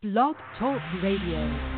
Blog Talk Radio.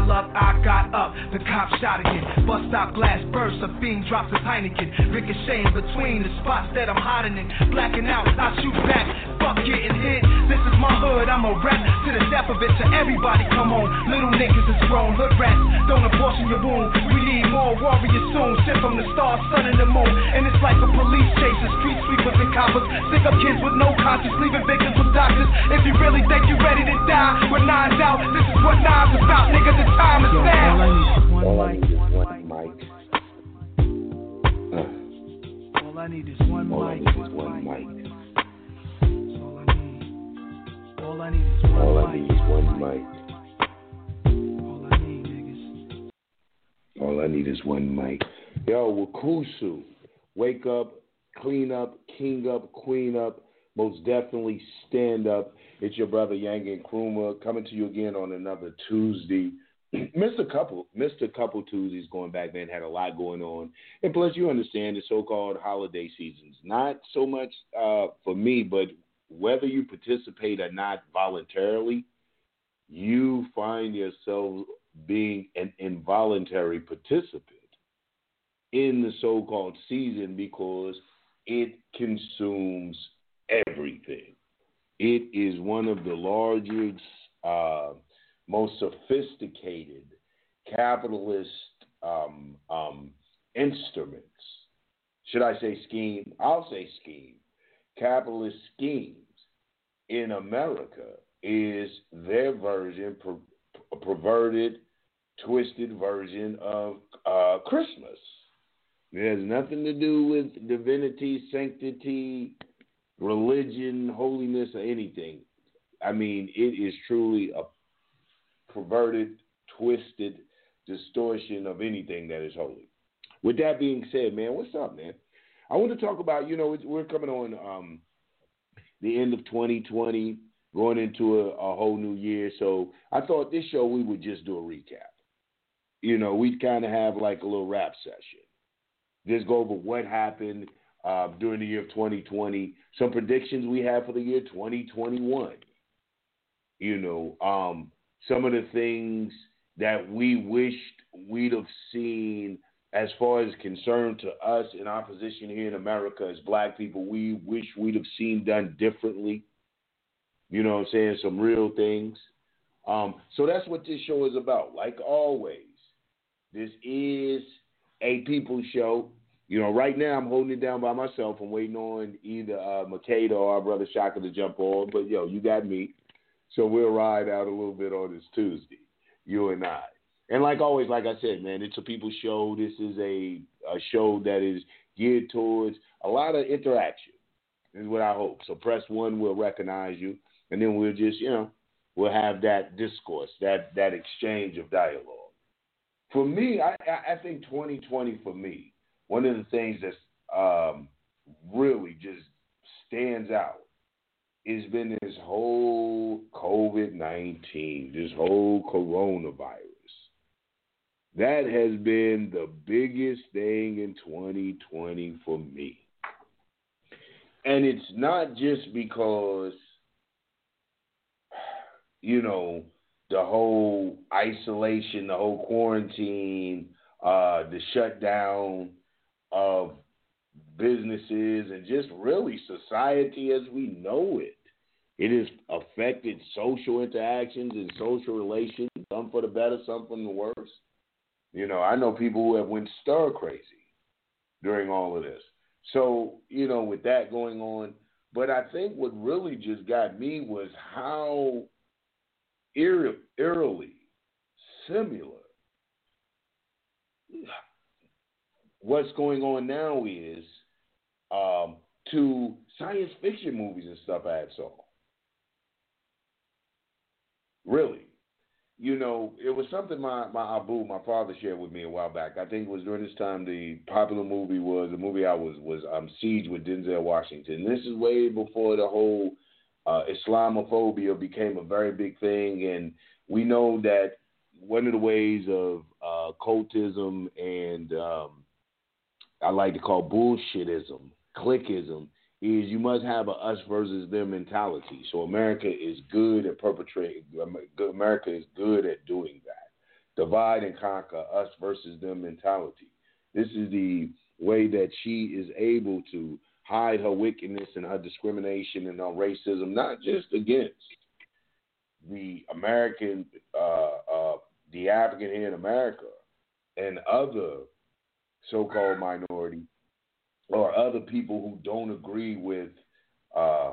luck, I got up. The cop shot again. Bust out glass burst, a fiend drops his Heineken. Ricocheting between the spots that I'm hiding in. Blacking out, I shoot back. Fuck getting hit. This is my hood, I'm a rap to the death of it. To everybody, come on. Little niggas is grown, hood rats. Don't abortion your wound. We need more warriors soon. Sent from the stars, sun, and the moon. And it's like a police chase, the street sweepers and coppers. Stick up kids with no conscience, leaving victims with doctors. If you really think you're ready to die, with nines out, this is what nines about, nigga. The time is now. all I need is one mic. Uh. All I need is one All I need is one mic. All I need is one All I mic. need is one mic. All I need, niggas. All I need is one mic. Yo, Wakusu, wake up, clean up, king up, queen up, most definitely stand up. It's your brother Yang and Kruma coming to you again on another Tuesday. missed a couple, missed a couple Tuesdays going back then. Had a lot going on, and plus you understand the so-called holiday seasons. Not so much uh, for me, but whether you participate or not voluntarily, you find yourself being an involuntary participant in the so called season because it consumes everything. It is one of the largest, uh, most sophisticated capitalist um, um, instruments. Should I say scheme? I'll say scheme. Capitalist schemes in America is their version, per- perverted, twisted version of uh, Christmas. It has nothing to do with divinity, sanctity, religion, holiness, or anything. I mean, it is truly a perverted, twisted distortion of anything that is holy. With that being said, man, what's up, man? I want to talk about, you know, we're coming on um, the end of 2020, going into a, a whole new year. So I thought this show we would just do a recap. You know, we'd kind of have like a little rap session. Just go over what happened uh, during the year of 2020, some predictions we have for the year 2021. You know, um, some of the things that we wished we'd have seen as far as concerned to us in our position here in America as black people, we wish we'd have seen done differently. You know what I'm saying? Some real things. Um, so that's what this show is about. Like always, this is a people show. You know, right now I'm holding it down by myself. I'm waiting on either uh, Makeda or our brother Shaka to jump on. But yo, you got me. So we'll ride out a little bit on this Tuesday, you and I. And like always, like I said, man, it's a people show. This is a, a show that is geared towards a lot of interaction, is what I hope. So press one, we'll recognize you, and then we'll just, you know, we'll have that discourse, that that exchange of dialogue. For me, I, I think 2020 for me, one of the things that's um, really just stands out has been this whole COVID 19, this whole coronavirus. That has been the biggest thing in 2020 for me. And it's not just because, you know, the whole isolation, the whole quarantine, uh, the shutdown of businesses, and just really society as we know it. It has affected social interactions and social relations, some for the better, some for the worse. You know, I know people who have went stir crazy during all of this. So, you know, with that going on, but I think what really just got me was how eerily similar what's going on now is um, to science fiction movies and stuff I had saw. Really. You know, it was something my, my Abu, my father, shared with me a while back. I think it was during this time the popular movie was the movie I was was um, Siege with Denzel Washington. This is way before the whole uh, Islamophobia became a very big thing, and we know that one of the ways of uh, cultism and um, I like to call bullshitism, clickism, is you must have a us versus them mentality. So America is good at perpetrating. America is good at doing that. Divide and conquer, us versus them mentality. This is the way that she is able to hide her wickedness and her discrimination and her racism, not just against the American, uh, uh, the African here in America, and other so-called minority or other people who don't agree with uh,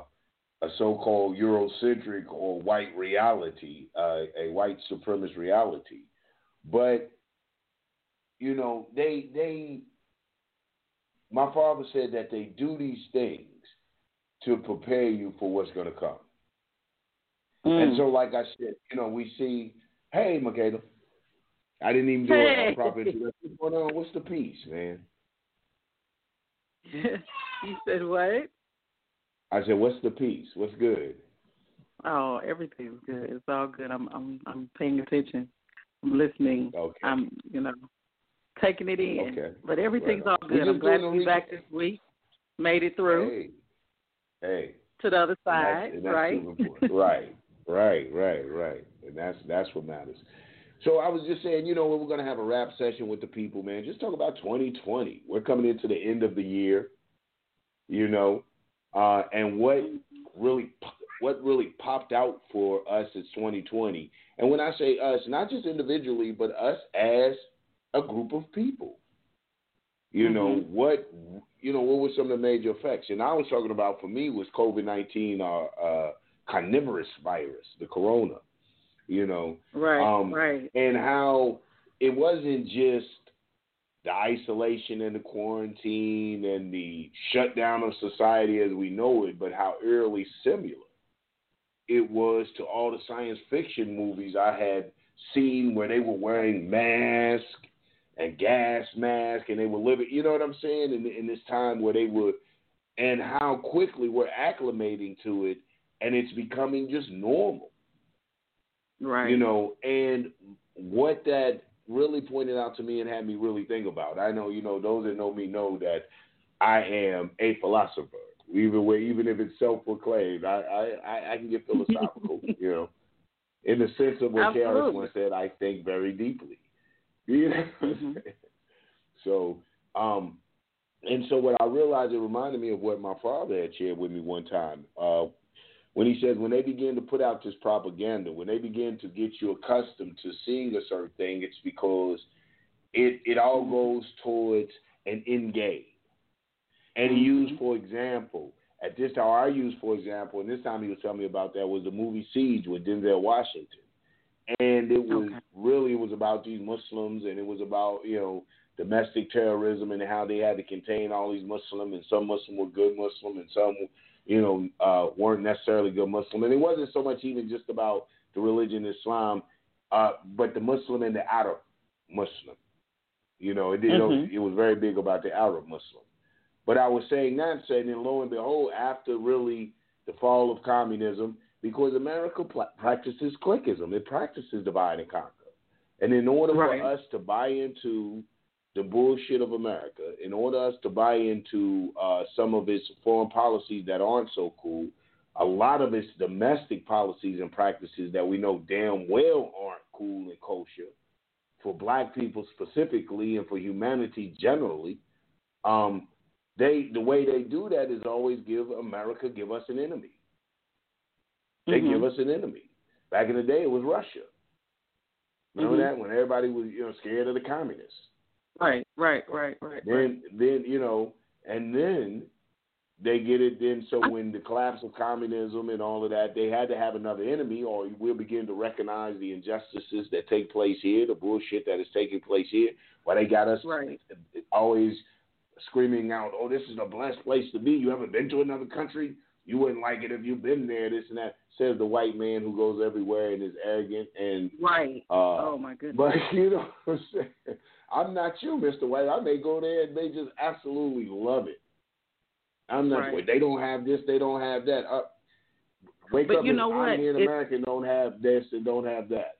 a so-called Eurocentric or white reality, uh, a white supremacist reality. But you know, they they. My father said that they do these things to prepare you for what's going to come. Mm. And so, like I said, you know, we see, hey, Michaela, I didn't even do hey. a proper introduction. What's going on? What's the piece, man? you said what? I said, "What's the piece? What's good?" Oh, everything's good. It's all good. I'm I'm I'm paying attention. I'm listening. Okay. I'm you know taking it in. Okay. But everything's right all good. I'm glad to be back this week. Made it through. Hey. Hey. To the other side, and that's, and that's right? right, right, right, right. And that's that's what matters. So I was just saying, you know, we're going to have a rap session with the people, man. Just talk about 2020. We're coming into the end of the year, you know, uh, and what really what really popped out for us is 2020. And when I say us, not just individually, but us as a group of people. You mm-hmm. know what? You know what were some of the major effects? And I was talking about for me was COVID nineteen, uh, uh, carnivorous virus, the corona you know. Right, um, right. And how it wasn't just the isolation and the quarantine and the shutdown of society as we know it, but how eerily similar it was to all the science fiction movies I had seen where they were wearing masks and gas masks and they were living, you know what I'm saying, in, in this time where they were, and how quickly we're acclimating to it and it's becoming just normal. Right. You know, and what that really pointed out to me and had me really think about. I know, you know, those that know me know that I am a philosopher. Even where, even if it's self-proclaimed, I I, I can get philosophical. you know, in the sense of what KRS-One said, I think very deeply. You know. Mm-hmm. so, um, and so what I realized, it reminded me of what my father had shared with me one time. Uh, when he says when they begin to put out this propaganda, when they begin to get you accustomed to seeing a certain thing, it's because it it all goes towards an end game. And he mm-hmm. used, for example, at this time, I used, for example, and this time he was telling me about that was the movie Siege with Denzel Washington, and it was okay. really it was about these Muslims, and it was about you know domestic terrorism and how they had to contain all these Muslims, and some Muslims were good Muslim, and some you know, uh, weren't necessarily good Muslim. And it wasn't so much even just about the religion Islam, uh, but the Muslim and the Arab Muslim. You know, it did. Mm-hmm. It was very big about the Arab Muslim. But I was saying that, saying, and lo and behold, after really the fall of communism, because America pl- practices clickism, it practices divide and conquer. And in order right. for us to buy into the bullshit of America, in order us to buy into uh, some of its foreign policies that aren't so cool, a lot of its domestic policies and practices that we know damn well aren't cool and kosher for black people specifically and for humanity generally. Um, they the way they do that is always give America give us an enemy. They Mhm. give us an enemy. Back in the day, it was Russia. Remember Mhm. that when everybody was you know scared of the communists. Right, right, right, right. right. Then then you know, and then they get it. Then so when the collapse of communism and all of that, they had to have another enemy, or we'll begin to recognize the injustices that take place here, the bullshit that is taking place here. Why they got us Right. always screaming out, "Oh, this is a blessed place to be." You haven't been to another country. You wouldn't like it if you've been there. This and that says the white man who goes everywhere and is arrogant and Right. uh, oh my goodness. but you know what I'm saying? I'm not you, Mr. White. I may go there and they just absolutely love it. I'm not Right. they don't have this, they don't have that. Uh, wake But up you know what? I'm here in America don't have this and don't have that.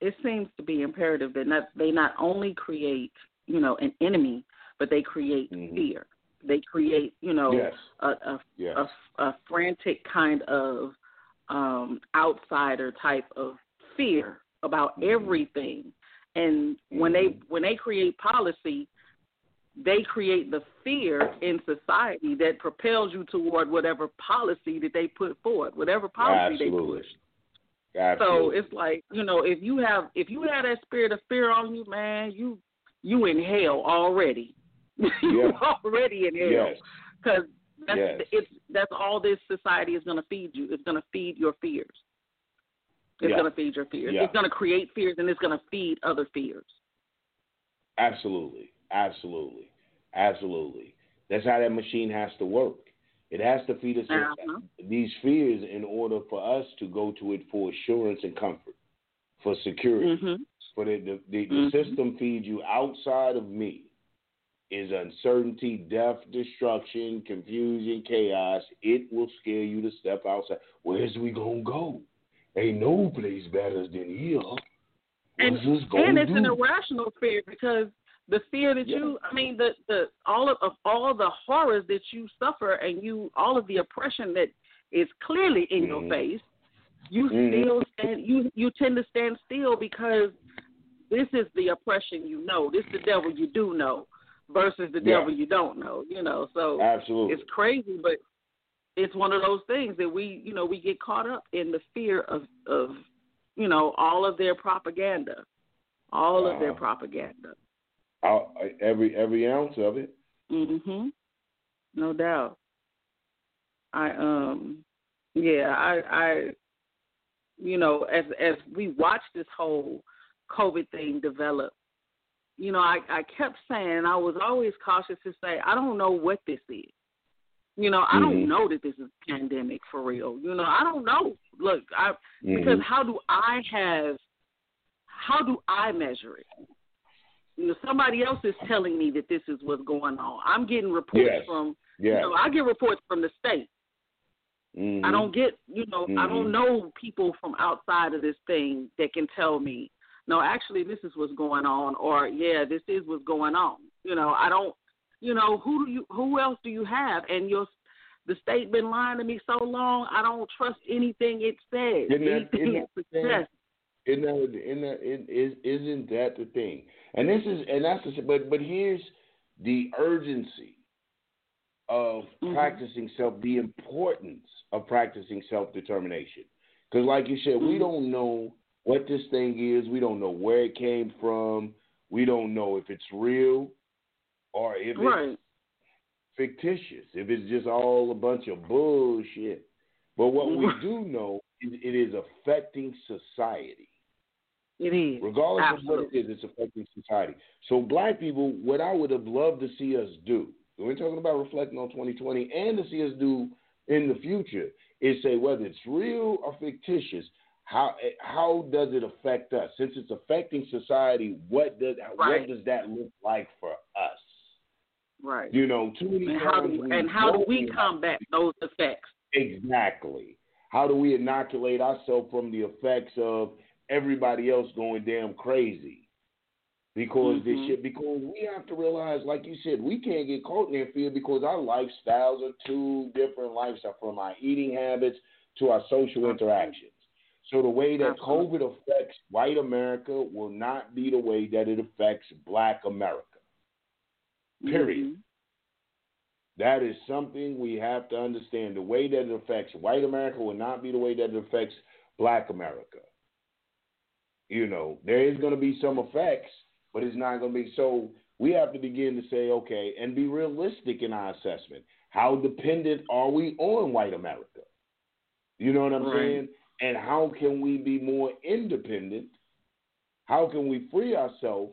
it seems to be imperative that not, they not only create, you know, an enemy, but they create Mhm. fear. They create, you know, yes. a, a, Yes. a, a frantic kind of um, outsider type of fear about Mhm. everything. And when they Mhm. when they create policy, they create the fear in society that propels you toward whatever policy that they put forward, whatever policy they Absolutely. push. Absolutely. So it's like you know, if you have if you have that spirit of fear on you, man, you you in hell already. you Yeah. already in hell yes. because that's Yes. it's that's all this society is going to feed you. It's going to feed your fears. It's Yeah. going to feed your fears. Yeah. It's going to create fears and it's going to feed other fears. Absolutely. Absolutely. Absolutely. That's how that machine has to work. It has to feed us Uh-huh. these fears in order for us to go to it for assurance and comfort, for security. Mhm. For the the, the, the Mhm. system feeds you outside of me is uncertainty, death, destruction, confusion, chaos. It will scare you to step outside. Where's we gonna go? Ain't no place better than here. And What's this gonna and it's do? an irrational fear because the fear that Yeah. you I mean the the all of, of all the horrors that you suffer and you all of the oppression that is clearly in Mhm. your face, you Mhm. still stand you you tend to stand still because this is the oppression you know. This is the devil you do know versus the Yeah. devil you don't know, you know. So Absolutely. it's crazy, but it's one of those things that we, you know, we get caught up in the fear of, of, you know, all of their propaganda, all of their propaganda. I'll- every every ounce of it. Mhm. No doubt. I um, yeah, I I, you know, as as we watch this whole COVID thing develop, you know, I I kept saying, I was always cautious to say, I don't know what this is. You know, I Mhm. don't know that this is a pandemic for real. You know, I don't know. Look, I because Mhm. how do I have how do I measure it? You know, somebody else is telling me that this is what's going on. I'm getting reports Yes. from yeah. you know, I get reports from the state. Mhm. I don't get you know, I don't Mhm. know people from outside of this thing that can tell me, no, actually this is what's going on or yeah, this is what's going on. You know, I don't you know, who do you who else do you have? And your the state been lying to me so long, I don't trust anything it says. Isn't that- anything isn't it that the thing? suggests. Isn't that, isn't that, is, is, isn't that the thing? And this is, and that's the, but, but here's the urgency of Mhm. practicing self, the importance of practicing self determination. Because, like you said, we Mhm. don't know what this thing is. We don't know where it came from. We don't know if it's real or if Right. it's fictitious, if it's just all a bunch of bullshit. But what we do know is it is affecting society. It is. Regardless Absolutely. of what it is, it's affecting society. So, black people, what I would have loved to see us do, we're talking about reflecting on 2020 and to see us do in the future, is say whether it's real or fictitious, how how does it affect us? Since it's affecting society, what does Right. what does that look like for us? Right. You know, too many And how times do we and how do we combat those effects? Exactly. How do we inoculate ourselves from the effects of everybody else going damn crazy? Because this Mhm. shit, because we have to realize, like you said, we can't get caught in that fear because our lifestyles are two different lifestyles from our eating habits to our social interactions. So the way that. COVID affects white America will not be the way that it affects black America. Period. Mhm. That is something we have to understand. The way that it affects white America will not be the way that it affects black America. You know, there is going to be some effects, but it's not going to be so. We have to begin to say, okay, and be realistic in our assessment. How dependent are we on white America? You know what I'm right. saying? And how can we be more independent? How can we free ourselves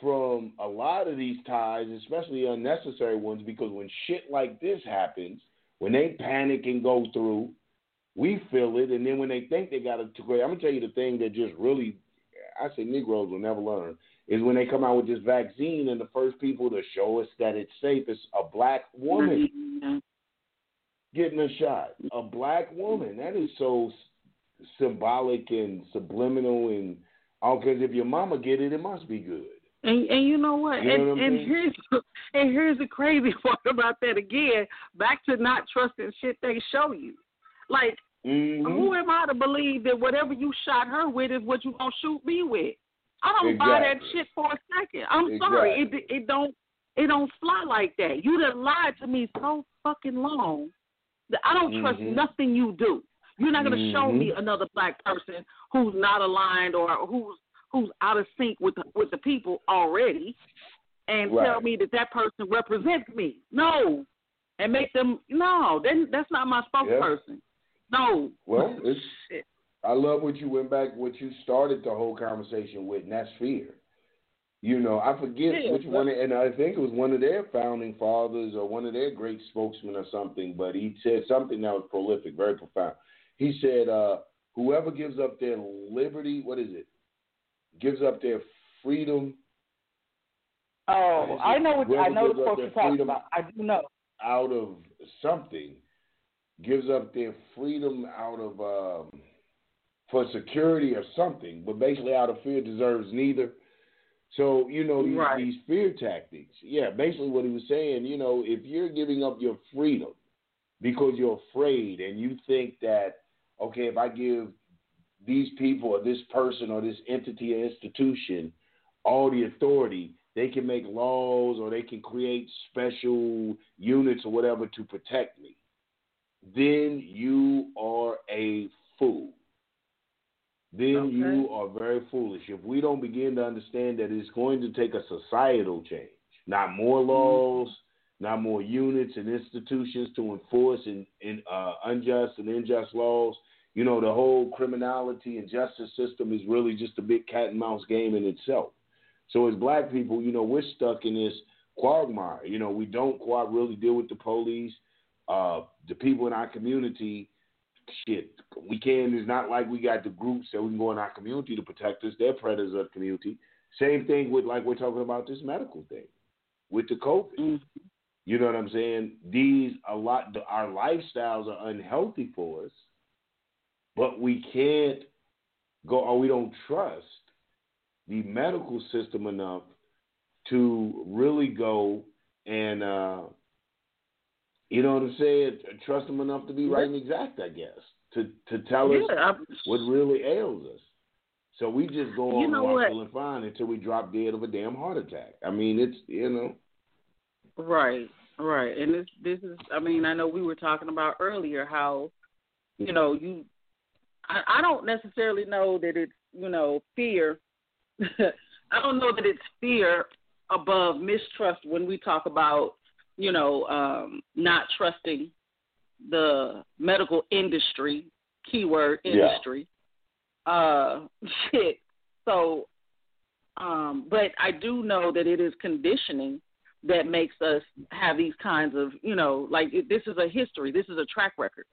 from a lot of these ties, especially unnecessary ones? Because when shit like this happens, when they panic and go through, we feel it, and then when they think they got it, I'm gonna tell you the thing that just really, I say Negroes will never learn is when they come out with this vaccine, and the first people to show us that it's safe is a black woman Mm-hmm. getting a shot. A black woman. That is so symbolic and subliminal, and all because if your mama get it, it must be good. And and you know what? You know and what and here's and here's the crazy part about that again. Back to not trusting shit they show you. Like Mm-hmm. who am I to believe that whatever you shot her with is what you gonna shoot me with? I don't buy that shit for a second. I'm sorry, it it don't it don't fly like that. You done lied to me so fucking long that I don't trust Mhm. nothing you do. You're not gonna show Mhm. me another black person who's not aligned or who's who's out of sync with the, with the people already, and tell me that that person represents me. No, and make them no. Then that's not my spokesperson. No. Well, it's. Shit. I love what you went back, what you started the whole conversation with, and that's fear. You know, I forget Yeah, which one, and I think it was one of their founding fathers or one of their great spokesmen or something. But he said something that was prolific, very profound. He said, uh, "Whoever gives up their liberty, what is it? Gives up their freedom Oh, I know what I know the up you're talking about. I do know. out of something, gives up their freedom out of um, for security or something, but basically out of fear deserves neither. So you know these, Right. these fear tactics. Yeah, basically what he was saying. You know, if you're giving up your freedom because you're afraid and you think that okay, if I give these people or this person or this entity or institution all the authority, they can make laws or they can create special units or whatever to protect me. Then you are a fool. Then Okay. you are very foolish. If we don't begin to understand that it's going to take a societal change, not more laws, not more units and institutions to enforce in uh, unjust and unjust laws. You know, the whole criminality and justice system is really just a big cat and mouse game in itself. So as black people, you know, we're stuck in this quagmire. You know, we don't quite really deal with the police. Uh, the people in our community, shit, we can't. It's not like we got the groups that we can go in our community to protect us. They're predators of the community. Same thing with like we're talking about this medical thing with the COVID. Mm. You know what I'm saying? These a lot. Our lifestyles are unhealthy for us, but we can't go or we don't trust the medical system enough to really go and uh, you know what I'm saying? Trust them enough to be right and exact, I guess, to to tell us Yeah, I, what really ails us. So we just go You on and feeling fine until we drop dead of a damn heart attack. I mean, it's you know. Right, right. And this this is I mean, I know we were talking about earlier how, you know, you I, I don't necessarily know that it's, you know, fear I don't know that it's fear above mistrust when we talk about, you know, um, not trusting the medical industry, keyword industry Yeah. industry. Uh shit. So um but I do know that it is conditioning that makes us have these kinds of, you know, like it, this is a history, this is a track record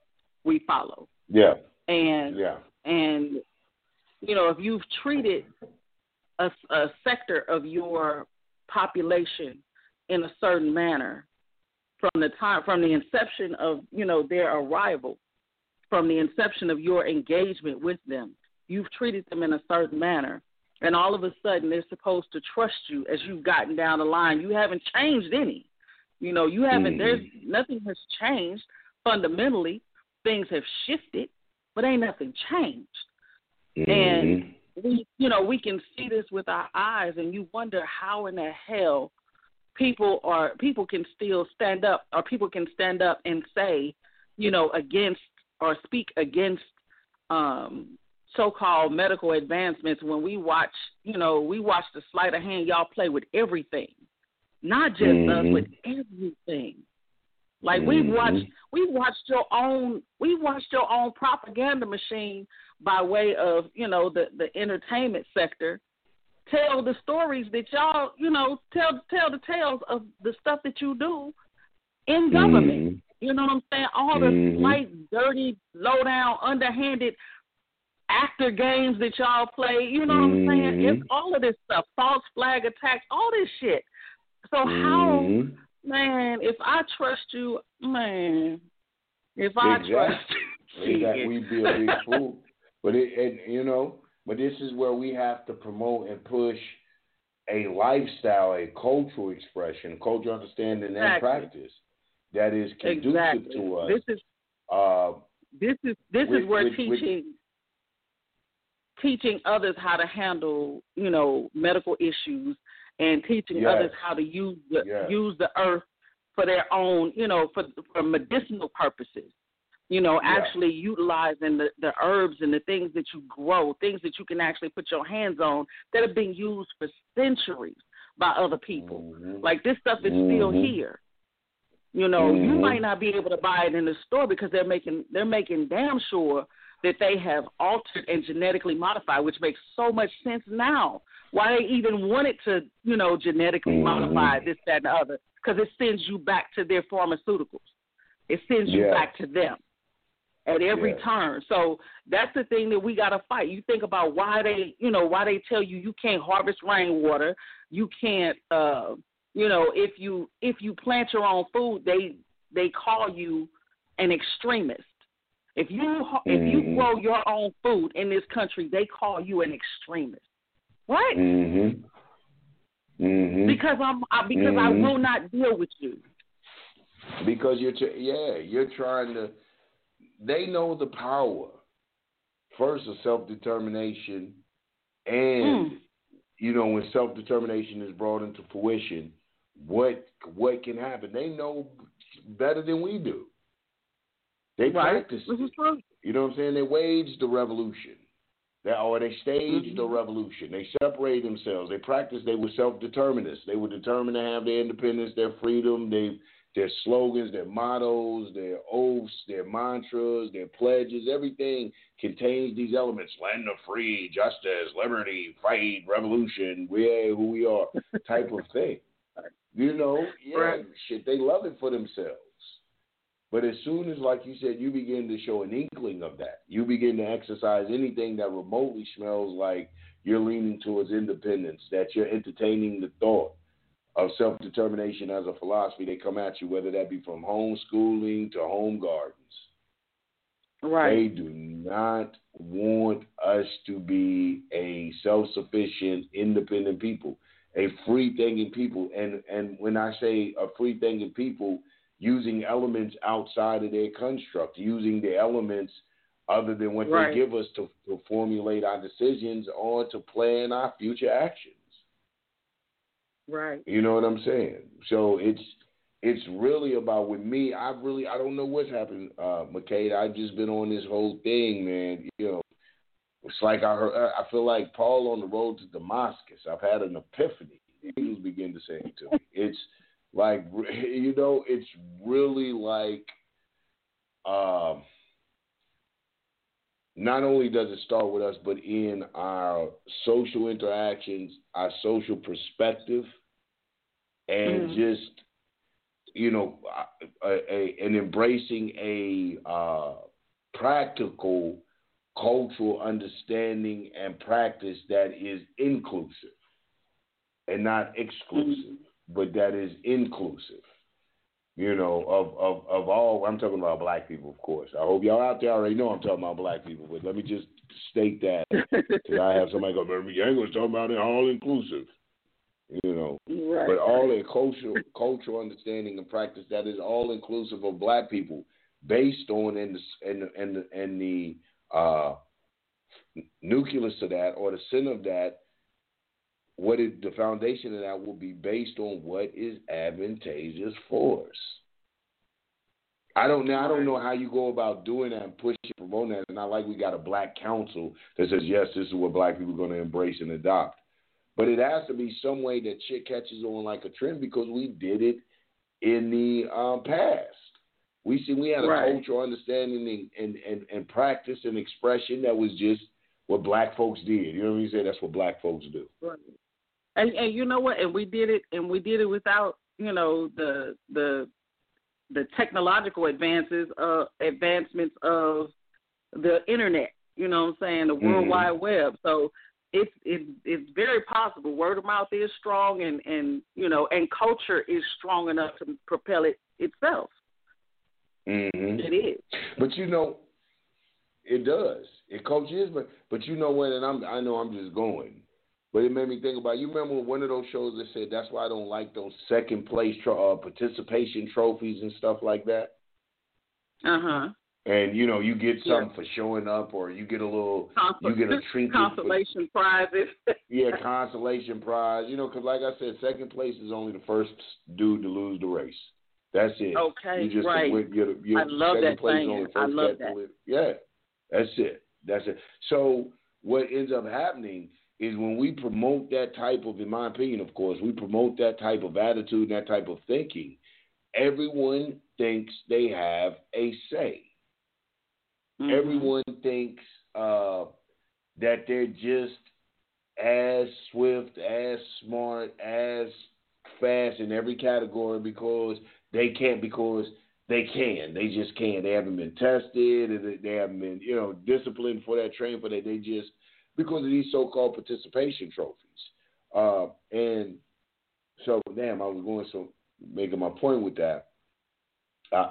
we follow. Yeah. And Yeah. and you know, if you've treated a, a sector of your population in a certain manner from the time from the inception of you know their arrival, from the inception of your engagement with them, you've treated them in a certain manner, and all of a sudden they're supposed to trust you as you've gotten down the line. You haven't changed any. You know, you haven't. Mhm. There's nothing has changed fundamentally. Things have shifted, but ain't nothing changed. And Mhm. we, you know, we can see this with our eyes, and you wonder how in the hell people are people can still stand up or people can stand up and say, you know, against or speak against um so-called medical advancements when we watch, you know, we watch the sleight of hand y'all play with everything, not just mm-hmm. us, with everything. Like mm-hmm. we watched, we've watched your own, we watched your own propaganda machine by way of, you know, the the entertainment sector. Tell the stories that y'all, you know, tell tell the tales of the stuff that you do in government. Mm-hmm. You know what I'm saying? All the Mhm. slight, dirty, low down, underhanded actor games that y'all play. You know what I'm saying? It's all of this stuff, false flag attacks, all this shit. So how, Mhm. Man? If I trust you, man. If I Exactly. trust you, Exactly. We'd be a big fool. But it, and you know, but this is where we have to promote and push a lifestyle, a cultural expression, cultural understanding and practice that is conducive exactly. to us. This is uh, this is this With- is where with- with- teaching teaching others how to handle you know medical issues and teaching Yes. others how to use the Yes. use the earth for their own you know for for medicinal purposes you know actually utilizing the the herbs and the things that you grow things that you can actually put your hands on that have been used for centuries by other people mhm. like this stuff is still Mhm. here. You know, you Mhm. might not be able to buy it in the store because they're making they're making damn sure that they have altered and genetically modified, which makes so much sense now. Why they even wanted to, you know, genetically Mhm. modify this, that, and the other, because it sends you back to their pharmaceuticals. It sends you Yeah. back to them at every Yeah. turn. So that's the thing that we got to fight. You think about why they, you know, why they tell you you can't harvest rainwater, you can't, uh, you know, if you if you plant your own food, they they call you an extremist. If you if you Mhm. grow your own food in this country, they call you an extremist. Right? Mhm. Mhm. Because I'm I, because I Mhm. will not deal with you. Because you're, yeah, you're trying to. They know the power, first of self determination, and Mm. you know when self determination is brought into fruition, what what can happen? They know better than we do. They right? practice. This is it. true. You know what I'm saying? They waged the revolution. That or they staged the Mhm. revolution. They separated themselves. They practiced. They were self determinists. They were determined to have their independence, their freedom, they their slogans, their mottos, their oaths, their mantras, their pledges, everything contains these elements. Land of free, justice, liberty, fight, revolution, we're who we are, type of thing. You know, yeah, Right. shit, they love it for themselves. But as soon as, like you said, you begin to show an inkling of that, you begin to exercise anything that remotely smells like you're leaning towards independence, that you're entertaining the thought of self determination as a philosophy, they come at you, whether that be from homeschooling to home gardens. Right. They do not want us to be a self sufficient, independent people, a free thinking people. And and when I say a free thinking people, using elements outside of their construct, using the elements other than what Right. they give us to, to formulate our decisions or to plan our future actions. Right. You know what I'm saying? So it's it's really about with me. I really I don't know what's happened, uh, Makeda. I've just been on this whole thing, man. You know, it's like I heard. I feel like Paul on the road to Damascus. I've had an epiphany. The angels begin to say to me. It's like you know, it's really like. Um, not only does it start with us, but in our social interactions, our social perspective, and Mhm. just you know, a, a, an embracing a uh, practical cultural understanding and practice that is inclusive and not exclusive, but that is inclusive. You know, of, of, of all, I'm talking about black people, of course. I hope y'all out there already know I'm talking about black people, but let me just state that because I have somebody go, remember, you ain't going to talk about it all inclusive. You know, right. but all a cultural cultural understanding and practice that is all inclusive of black people, based on and the and the, and the, and the uh, nucleus of that or the center of that what it, the foundation of that will be based on what is advantageous for us. I don't know. I don't know how you go about doing that and pushing, promoting that. It's not like we got a black council that says yes, this is what black people are going to embrace and adopt. But it has to be some way that shit catches on like a trend because we did it in the um, past. We see we had a Right. cultural understanding and, and, and, and practice and expression that was just what black folks did. You know what I mean? Say that's what black folks do. Right. And and you know what? And we did it, and we did it without you know the the the technological advances uh advancements of the internet. You know what I'm saying? The World Mhm. Wide Web. So it's it's it's very possible. Word of mouth is strong, and and you know, and culture is strong enough to propel it itself. Mm-hmm. It is. But you know, it does. It coaches, but but you know what? And I'm I know I'm just going, but it made me think about. You remember one of those shows that said that's why I don't like those second place tro- uh, participation trophies and stuff like that. Uh huh. And you know, you get Yeah. something for showing up, or you get a little, you get a for- consolation prizes. yeah, consolation prize. You know, because like I said, second place is only the first dude to lose the race. That's it. Okay, you just right. You're, you're, I love that place is only the I love that. Yeah, that's it. That's it. So what ends up happening is when we promote that type of, in my opinion, of course, we promote that type of attitude and that type of thinking. Everyone thinks they have a say. Mhm. Everyone thinks uh, that they're just as swift, as smart, as fast in every category because they can't because they can. They just can't. They haven't been tested they- haven't been, you know, disciplined for that, trained for that. They just because of these so-called participation trophies. Uh, and so, damn, I was going so making my point with that. Uh,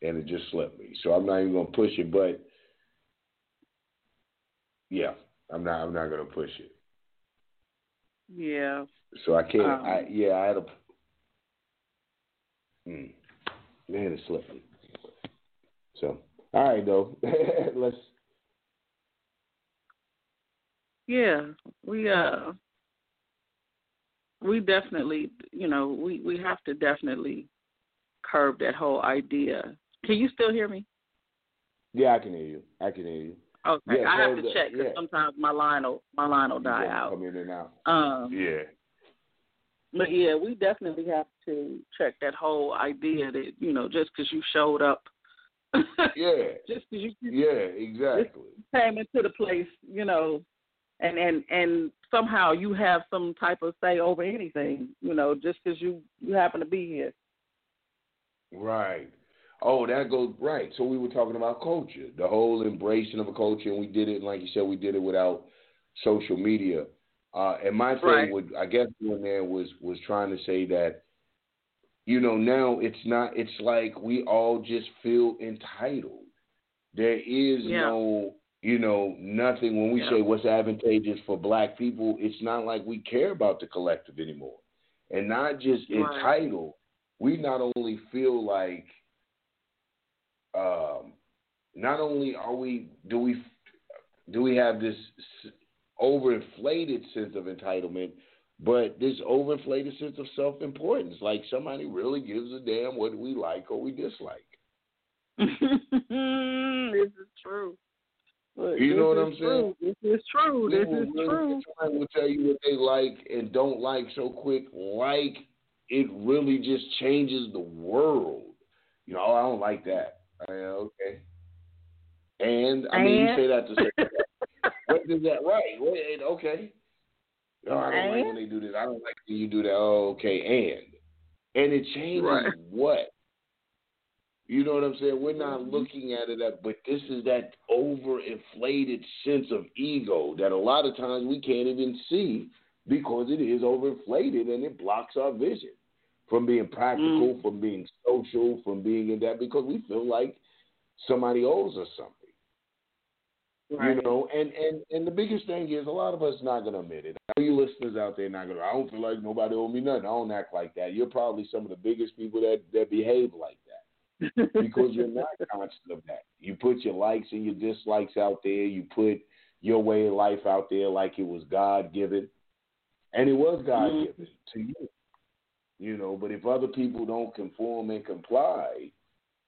and it just slipped me. So I'm not even gonna push it, but yeah, I'm not. I'm not gonna push it. Yeah. So I can't. Um, I yeah, I had a. Mm, man, it slipped me. So all right, though. Let's. Yeah, we uh we definitely, you know, we we have to definitely curb that whole idea. Can you still hear me? Yeah, I can hear you. I can hear you. Okay, Yeah, I have to that- check because yeah. sometimes my line will my line will die out. Come in and out. Um, Yeah. but yeah, we definitely have to check that whole idea that you know just because you showed up, Yeah. just because you Yeah. Exactly. came into the place, you know, and and and somehow you have some type of say over anything, you know, just because you you happen to be here. Right. Oh, that goes right. So we were talking about culture, the whole embracing of a culture, and we did it. Like you said, we did it without social media. Uh, and my thing Right. would, I guess, doing there was was trying to say that, you know, now it's not. It's like we all just feel entitled. There is Yeah. no, you know, nothing. When we Yeah. say what's advantageous for Black people, it's not like we care about the collective anymore, and not just Right. entitled. We not only feel like um, not only are we do we do we have this overinflated sense of entitlement, but this overinflated sense of self-importance, like somebody really gives a damn what we like or we dislike. this is true. Look, You know what I'm saying? true. This is true. This is really- true. Will tell you what they like and don't like so quick, like it really just changes the world. You know, oh, I don't like that. I mean, okay. And I mean, you say that to say what is that? Right? Wait, okay. No, I don't like when they do this. I don't like when you do that. Oh, okay. And and it changes Right. what? You know what I'm saying? We're not Mhm. looking at it, at, but this is that overinflated sense of ego that a lot of times we can't even see because it is overinflated and it blocks our vision from being practical, Mm. from being social, from being in that because we feel like somebody owes us something. Right. You know, and, and and the biggest thing is a lot of us not gonna admit it. Know you listeners out there not gonna. I don't feel like nobody owe me nothing. I don't act like that. You're probably some of the biggest people that that behave like that because you're not conscious of that. You put your likes and your dislikes out there. You put your way of life out there like it was God given. and it was God Mhm. given to you. You know, but if other people don't conform and comply,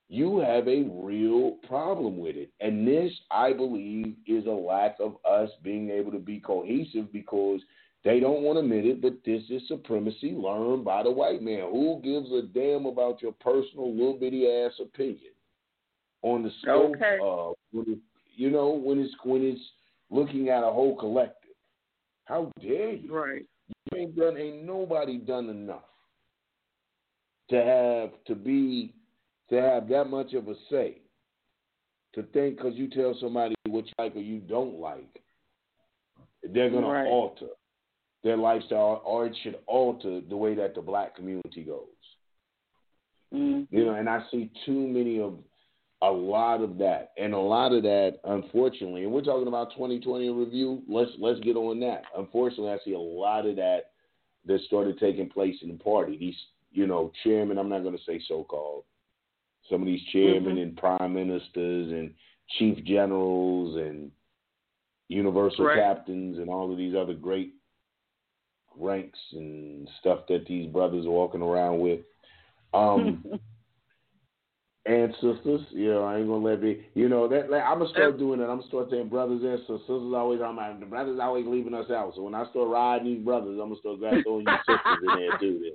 you have a real problem with it. And this, I believe, is a lack of us being able to be cohesive because they don't want to admit it, but this is supremacy learned by the white man. Who gives a damn about your personal little bitty ass opinion on the scope Okay. of when it, you know when it's when it's looking at a whole collective? How dare you? Right. You ain't done. Ain't nobody done enough to have to be to have that much of a say. To think because you tell somebody what you like or you don't like, they're gonna Right. alter their lifestyle, or it should alter the way that the black community goes. Mm. You know, and I see too many of a lot of that, and a lot of that, unfortunately, and we're talking about 2020 review. Let's let's get on that. Unfortunately, I see a lot of that that started taking place in the party. These, you know, chairman. I'm not going to say so-called. Some of these chairmen Mhm. and prime ministers and chief generals and universal Right. captains and all of these other great ranks and stuff that these brothers are walking around with. Um, and sisters. You know, I ain't gonna let me. You know that like, I'm gonna start doing it. I'm gonna start saying brothers and sisters. Sisters always on my the brothers always leaving us out. So when I start riding these brothers, I'm gonna start grabbing throwing you sisters in there too. Then.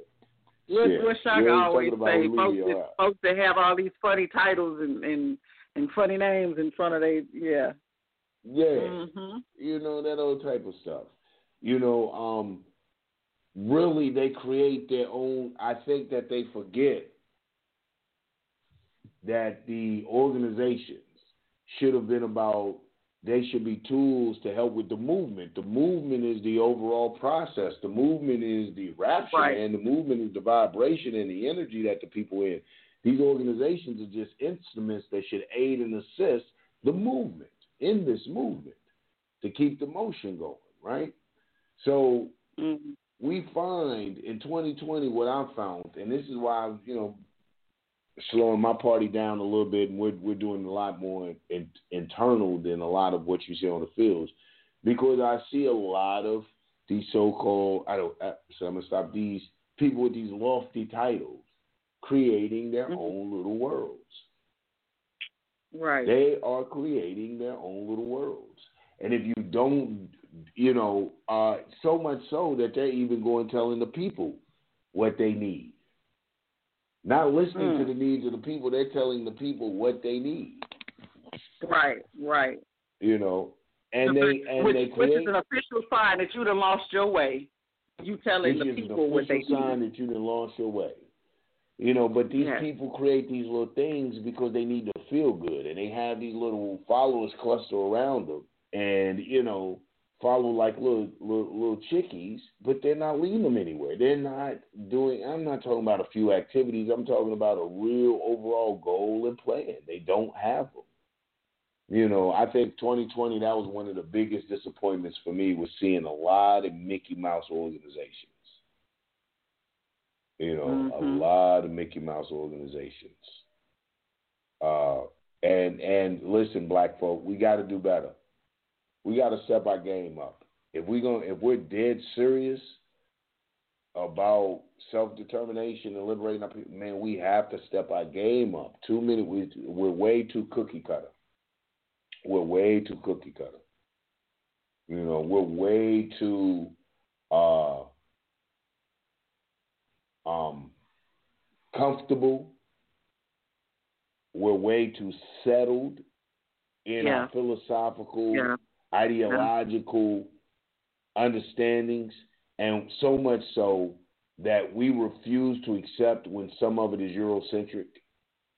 What, Shit. what Shaka always say, folks, that, folks that have all these funny titles and, and, and funny names in front of they, yeah. Yeah, hmm you know that old type of stuff. You know, um, really they create their own. I think that they forget that the organizations should have been about they should be tools to help with the movement. The movement is the overall process. The movement is the rapture, Right. and the movement is the vibration and the energy that the people in. These organizations are just instruments that should aid and assist the movement in this movement to keep the motion going, right? So hmm we find in 2020 what I found, and this is why I'm, you know, slowing my party down a little bit, and we're we're doing a lot more in, internal than a lot of what you see on the fields, because I see a lot of these so-called I don't uh, so I'm gonna stop these people with these lofty titles creating their Mhm. own little worlds. Right. They are creating their own little worlds. And if you don't, you know, uh, so much so that they're even going telling the people what they need. Not listening to Mm. the needs of the people, they're telling the people what they need. Right, right. You know, and they and which, they which is an official sign that you done lost your way. You telling the people what they official sign that you done lost your way. You know, but these Yes. people create these little things because they need to feel good, and they have these little followers cluster around them, and you know, follow like little little, little chickies, but they're not leading them anywhere. They're not doing. I'm not talking about a few activities. I'm talking about a real overall goal and plan. They don't have them. You know, I think 2020 that was one of the biggest disappointments for me was seeing a lot of Mickey Mouse organizations. You know, a Mhm. lot of Mickey Mouse organizations. Uh, and and listen, black folk, we got to do better. We got to step our game up. If we going if we're dead serious about self determination and liberating our people, man, we have to step our game up. Too many, we, we're way too cookie cutter. We're way too cookie cutter. You know, we're way too uh, um, comfortable. We're way too settled in Yeah. our philosophical, Yeah. Ideological understandings, and so much so that we refuse to accept when some of it is Eurocentric.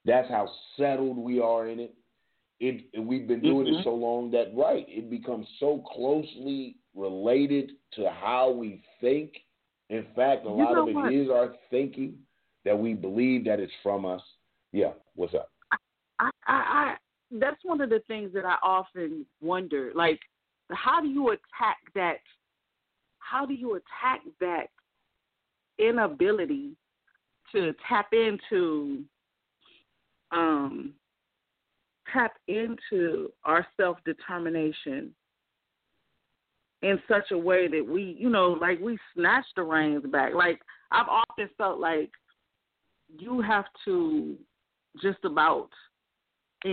That's how settled we are in it. It we've been doing Mhm. it so long that right, it becomes so closely related to how we think. In fact, a You lot of it what? is our thinking that we believe that it's from us. Yeah, what's up? I, I, I that's one of the things that I often wonder. Like, how do you attack that? How do you attack that inability to tap into, um, tap into our self determination in such a way that we, you know, like we snatch the reins back. Like I've often felt like you have to just about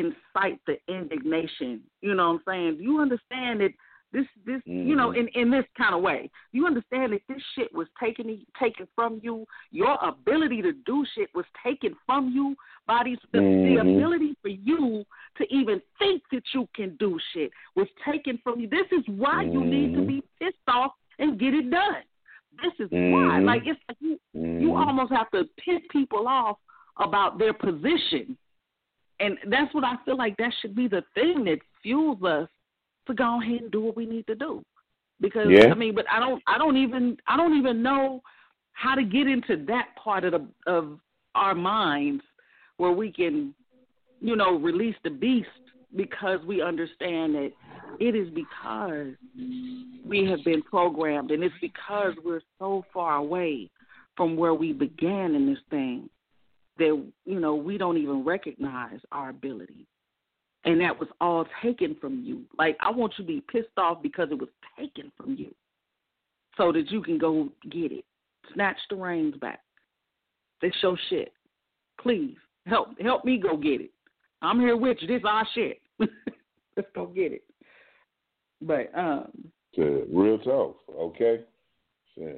incite the indignation. You know what I'm saying? Do you understand that this this mm-hmm. you know Mm-hmm. in in this kind of way? You understand that this shit was taken taken from you. Your ability to do shit was taken from you by these the, Mhm. the ability for you to even think that you can do shit was taken from you. This is why you need to Mhm. be pissed off and get it done. This is why. Mhm. Like it's like you you almost have to piss people off about their position. And that's what I feel like that should be the thing that fuels us to go ahead and do what we need to do. Because Yeah. I mean, but I don't I don't even I don't even know how to get into that part of the of our minds where we can, you know, release the beast because we understand that it is because we have been programmed and it's because we're so far away from where we began in this thing that you know we don't even recognize our ability. And that was all taken from you. Like i want you to be pissed off because it was taken from you so that you can go get it. Snatch the reins back. This your shit. Please help help me go get it. I'm here with you. This is our shit. Let's go get it. But um To real talk, okay? Yeah.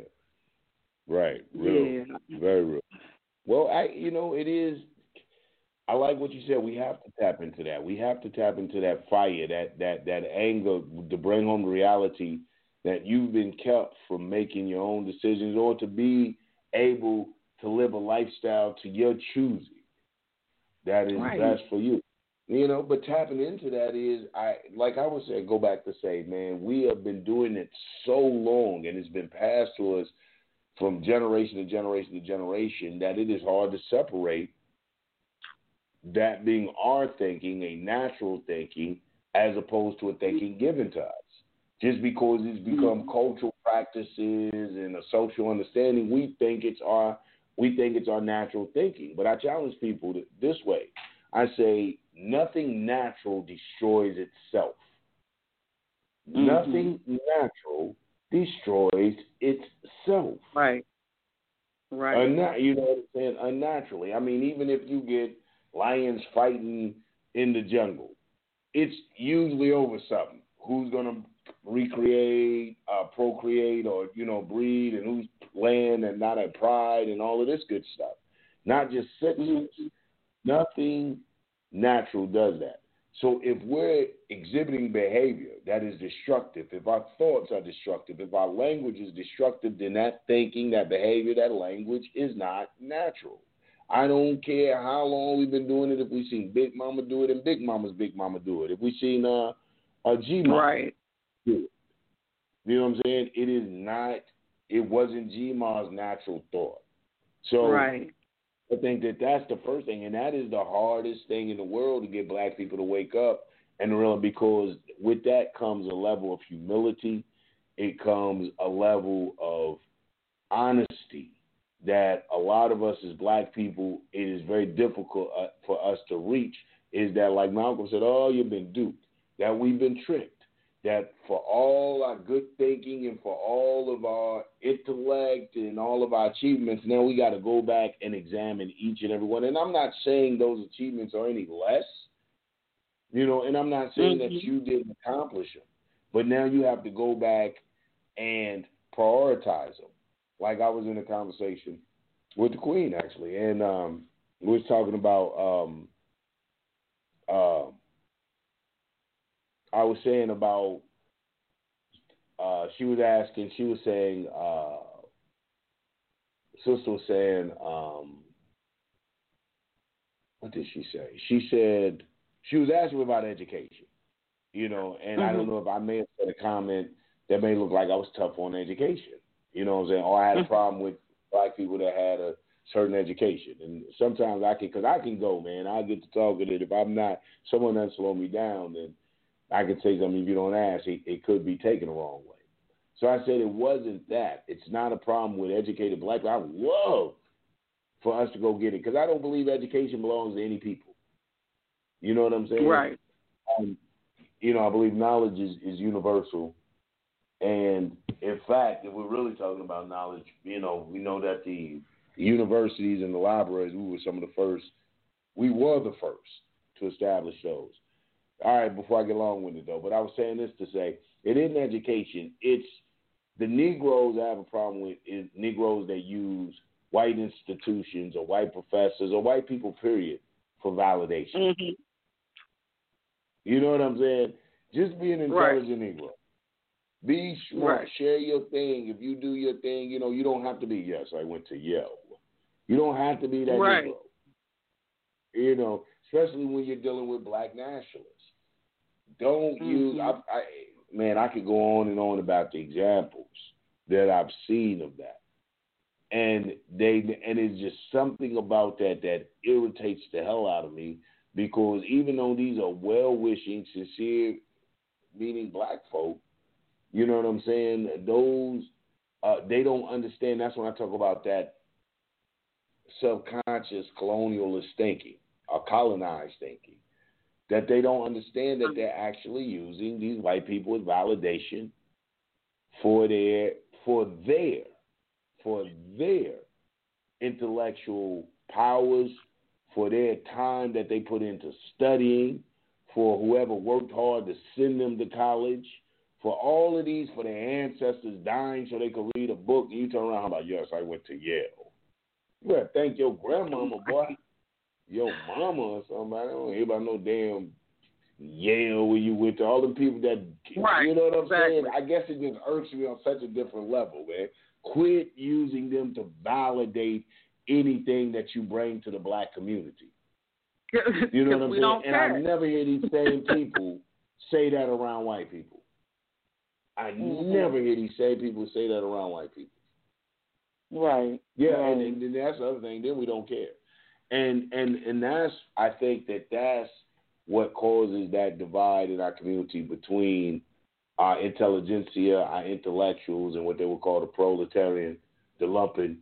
Right, real, yeah. very real. Well, I, you know, it is. I like what you said. We have to tap into that. We have to tap into that fire, that that that anger, to bring home the reality that you've been kept from making your own decisions or to be able to live a lifestyle to your choosing that is Right. best for you. You know, but tapping into that is I like I would say go back to say, man, we have been doing it so long and it's been passed to us from generation to generation to generation that it is hard to separate that being our thinking, a natural thinking, as opposed to a thinking given to us. Just because it's become cultural practices and a social understanding, we think it's our we think it's our natural thinking. But I challenge people to, this way. I say nothing natural destroys itself. Mhm. Nothing natural destroys itself. right right Unna- you know what I'm saying? Unnaturally. I mean, even if you get lions fighting in the jungle, it's usually over something. Who's gonna recreate, uh, procreate, or you know, breed, and who's land and not at pride, and all of this good stuff. Not just sexes. Nothing natural does that. So if we're exhibiting behavior that is destructive, if our thoughts are destructive, if our language is destructive, then that thinking, that behavior, that language is not natural. I don't care how long we've been doing it. If we've seen Big Mama do it and Big Mama's Big Mama do it, if we've seen uh, a G Mama right do it, you know what I'm saying? It is not. It wasn't G Ma's natural thought. So right I think that that's the first thing, and that is the hardest thing in the world to get black people to wake up and realize because with that comes a level of humility, it comes a level of honesty that a lot of us as black people it is very difficult uh, for us to reach. Is that like Malcolm said? Oh, you've been duped. That we've been tricked. That for all our good thinking and for all of our intellect and all of our achievements, now we got to go back and examine each and every one. And I'm not saying those achievements are any less, you know, and I'm not saying that Mhm. you didn't accomplish them, but now you have to go back and prioritize them. Like I was in a conversation with the Queen actually, and um, we was talking about um, uh, I was saying about uh, she was asking, she was saying, uh, sister was saying, um, what did she say? She said she was asking about education, you know, and I don't Mhm. know if I may have said a comment that may look like I was tough on education, you know what I'm saying? Or I had a Mhm. problem with black people that had a certain education. And sometimes I can, because I can go, man. I get to talking it. If I'm not, someone doesn't slow me down, then I could say something if you don't ask. It, it could be taken the wrong way. So I said it wasn't that. It's not a problem with educated black people. I love for us to go get it because I don't believe education belongs to any people. You know what I'm saying? right Um, you know, I believe knowledge is, is universal And in fact, if we're really talking about knowledge, you know, we know that the universities and the libraries, we were some of the first, we were the first to establish those. All right, before I get long with it though, but I was saying this to say it isn't education. It's the Negroes I have a problem with is Negroes that use white institutions or white professors or white people, period, for validation. Mm-hmm. You know what I'm saying? Just be an intelligent right. Negro. Be smart. Right. Share your thing. If you do your thing, you know, you don't have to be, yes, I went to Yale. You don't have to be that right. Negro. You know, especially when you're dealing with black nationalists. Don't mm-hmm. use, I, I, man, I could go on and on about the examples that I've seen of that. And they and it's just something about that that irritates the hell out of me because even though these are well wishing, sincere, meaning black folk, you know what I'm saying? Those uh, they don't understand. That's when I talk about that subconscious colonialist thinking or colonized thinking. That they don't understand that mm-hmm. they're actually using these white people as validation for their for their for their intellectual powers, for their time that they put into studying, for whoever worked hard to send them to college, for all of these, for their ancestors dying so they could read a book, and you turn around about, yes, I went to Yale. You better thank your grandmama, mm-hmm. boy. Your mama or somebody. I don't hear about no damn Yale where you went to. All the people that, right, you know what I'm exactly. saying? I guess it just irks me on such a different level, man. Quit using them to validate anything that you bring to the black community. You know what I'm saying? And I never hear these same people say that around white people. I mm-hmm. never hear these same people say that around white people. Right. Yeah, right. And, and that's the other thing. Then we don't care, and and and that's I think that that's what causes that divide in our community between our intelligentsia, our intellectuals, and what they would call the proletarian, the lumpen.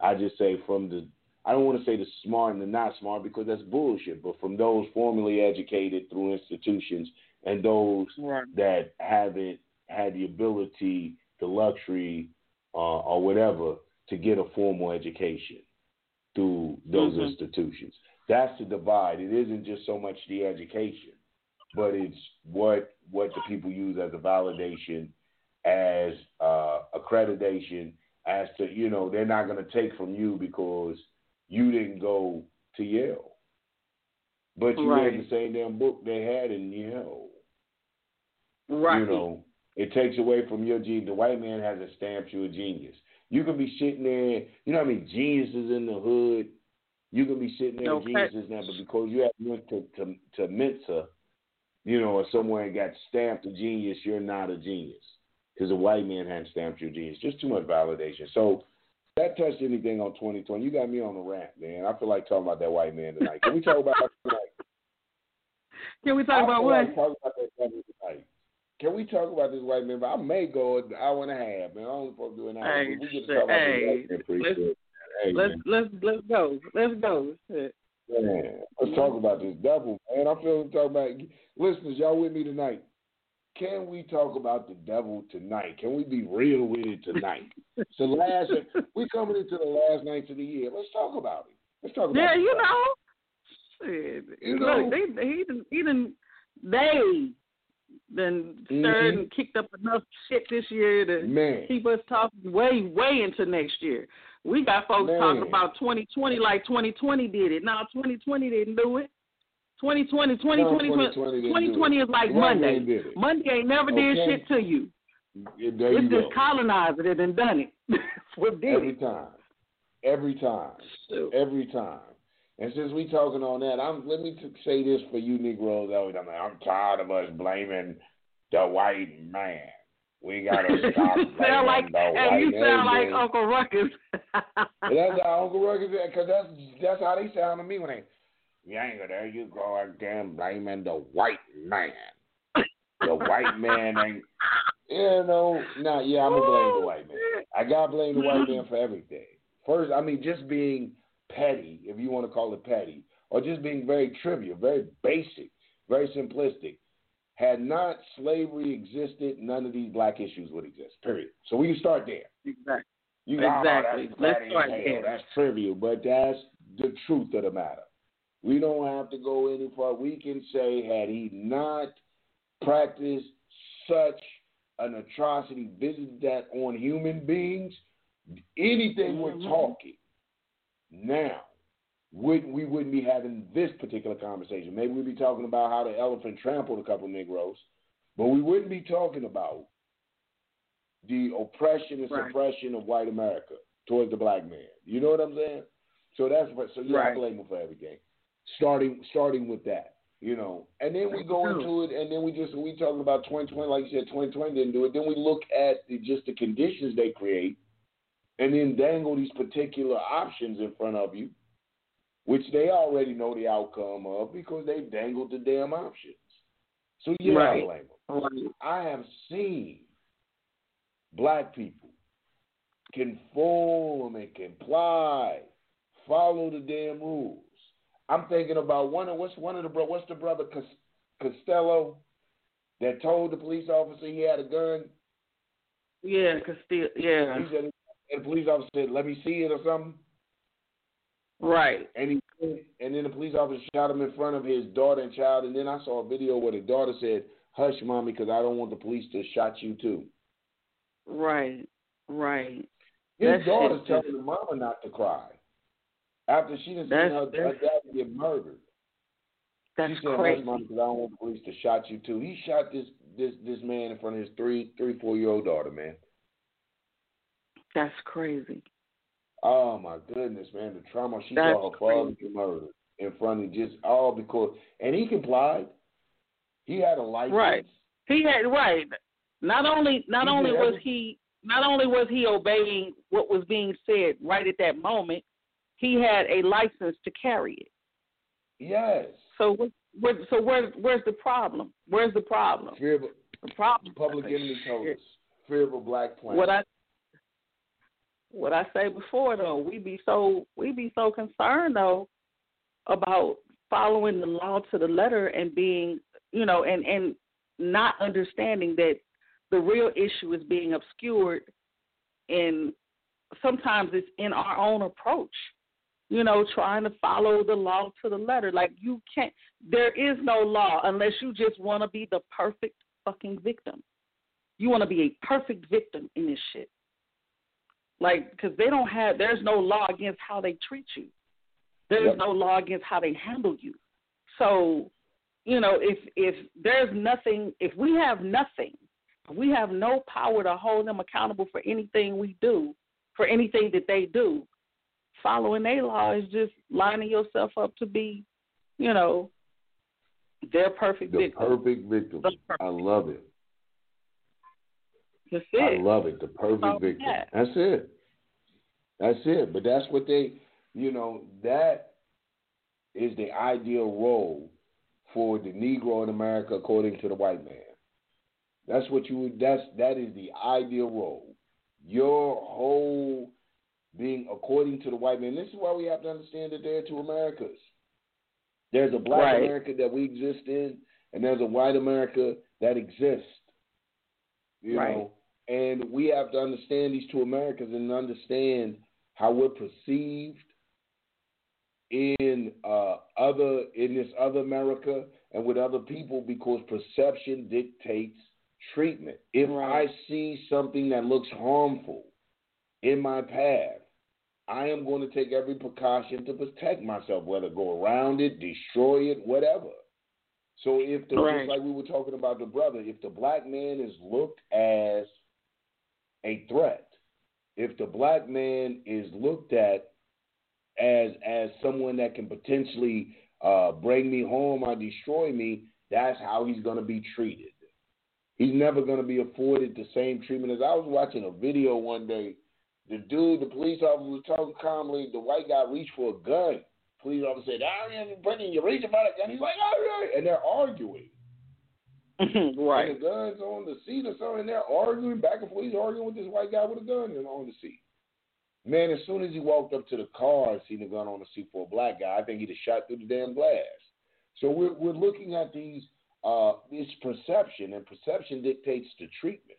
I just say from the I don't want to say the smart and the not smart because that's bullshit, but from those formally educated through institutions and those right. that haven't had the ability, the luxury, uh, or whatever to get a formal education through those mm-hmm. institutions. That's the divide. It isn't just so much the education, but it's what what the people use as a validation, as uh, accreditation, as to you know they're not going to take from you because you didn't go to Yale, but you right. read the same damn book they had in Yale. Right. You know, it takes away from your genius. The white man hasn't stamped you a genius. You can be sitting there. You know how many geniuses in the hood. You can be sitting there, okay. geniuses now, but because you have went to to, to Mensa, you know, or somewhere and got stamped a genius, you're not a genius because a white man hadn't stamped your genius. Just too much validation. So that touched anything on 2020. You got me on the rant, man. I feel like talking about that white man tonight. Can we talk about that tonight? Can we talk I about what? Like talk about that tonight. Can we talk about this white man? I may go an hour and a half, man. I only supposed to do an hour. Hey, we get to talk about hey, this white man let's, hey, let's, man. let's let's go. Let's go. Shit. Man, let's talk about this devil, man. I'm feeling talk about listeners. Y'all with me tonight? Can we talk about the devil tonight? Can we be real with it tonight? the last. we coming into the last nights of the year. Let's talk about it. Let's talk about. It. Yeah, it. you know. Shit. You Look, know? they he he didn't they then stirred Mhm. and kicked up enough shit this year to Man. keep us talking way, way into next year. We got folks Man. talking about 2020 like 2020 did it. Now 2020 didn't do it. 2020, 2020, No, 2020, 2020 didn't 2020 do it. is like Monday. man did it. Monday ain't never did shit to you. Yeah, there it's you just go. colonizing it and done it. what did Every it? time. Every time. Shoot. Every time. And since we talking on that, I'm let me t- say this for you Negroes out there. I'm tired of us blaming the white man. We gotta stop blaming sound like, the and white you sound like. Uncle Ruckus. That's how Uncle Ruckus because that's that's how they sound to me when they Yanga, there you go again blaming the white man. The white man ain't you know, nah, yeah, I'm gonna blame the oh, white man. I gotta blame the white man for everything. First, I mean, just being petty, if you want to call it petty, or just being very trivial, very basic, very simplistic. Had not slavery existed, none of these black issues would exist. Period. So we can start there. Exactly. You oh, Exactly. that's Let's start there. That's trivial, but that's the truth of the matter. We don't have to go any far. We can say, had he not practiced such an atrocity, visited that on human beings, anything we're mm-hmm. talking now, would we wouldn't be having this particular conversation. Maybe we'd be talking about how the elephant trampled a couple of Negroes, but we wouldn't be talking about the oppression and Right. suppression of white America towards the black man. You know what I'm saying? So that's what. So you're Right. blame him for everything. Starting starting with that, you know, and then we go into it, and then we just we talking about 2020, like you said, 2020 didn't do it. Then we look at the, just the conditions they create, and then dangle these particular options in front of you, which they already know the outcome of because they've dangled the damn options. So yeah, Right. I blame them. Right. I have seen black people conform and comply, follow the damn rules. I'm thinking about one of what's one of the bro what's the brother Costello that told the police officer he had a gun. Yeah, Castile, yeah, He said, and the police officer said, "Let me see it" or something. right. And he and then the police officer shot him in front of his daughter and child. And then I saw a video where the daughter said, "Hush, mommy, because I don't want the police to shot you too." Right, right. His That daughter's shit telling the mama not to cry after she seen That's- her, her dad get murdered. That's she said, crazy. "Hush, mama, because I don't want the police to shot you too." He shot this this this man in front of his three three four year old daughter, man. That's crazy. Oh my goodness, man, the trauma she That's saw her father murdered in front of just all because and he complied. He had a license. Right. He had right. Not only not He only was he not only was he obeying what was being said right at that moment, he had a license to carry it. Yes. So what, what so where where's the problem? Where's the problem? Fear of The problem public enemy told us. Fear of a black planet. what I what I say before though, we be so we be so concerned though about following the law to the letter and being you know and and not understanding that the real issue is being obscured and sometimes it's in our own approach you know trying to follow the law to the letter. Like you can't there is no law unless you just want to be the perfect fucking victim. You want to be a perfect victim in this shit like because they don't have there's no law against how they treat you there's Yep. no law against how they handle you so you know if if there's nothing if we have nothing we have no power to hold them accountable for anything we do for anything that they do following their law is just lining yourself up to be you know their perfect the victim perfect victim. Perfect I love it. That's I love it. The perfect victim. got. That's it. That's it. But that's what they, you know, that is the ideal role for the Negro in America, according to the white man. That's what you. That's that is the ideal role. Your whole being according to the white man. This is why we have to understand that there are two Americas. There's a black Right. America that we exist in, and there's a white America that exists. You Right. know, and we have to understand these two Americas and understand how we're perceived in uh, other in this other America and with other people because perception dictates treatment. If I see something that looks harmful in my path, I am going to take every precaution to protect myself, whether go around it, destroy it, whatever. So if the Right. just like we were talking about the brother, if the black man is looked as a threat, if the black man is looked at as as someone that can potentially uh, bring me home or destroy me, that's how he's going to be treated. He's never going to be afforded the same treatment as I was watching a video one day. The dude, the police officer was talking calmly. The white guy reached for a gun. Police officer said, "I am Brendan, you reaching for that gun." He's like, "All right," and they're arguing. right And the gun's on the seat or something, they're arguing back and forth. He's arguing with this white guy with a gun on the seat. Man, as soon as he walked up to the car and seen the gun on the seat for a black guy, I think he'd have shot through the damn glass. So we're we're looking at these uh, it's perception, and perception dictates the treatment.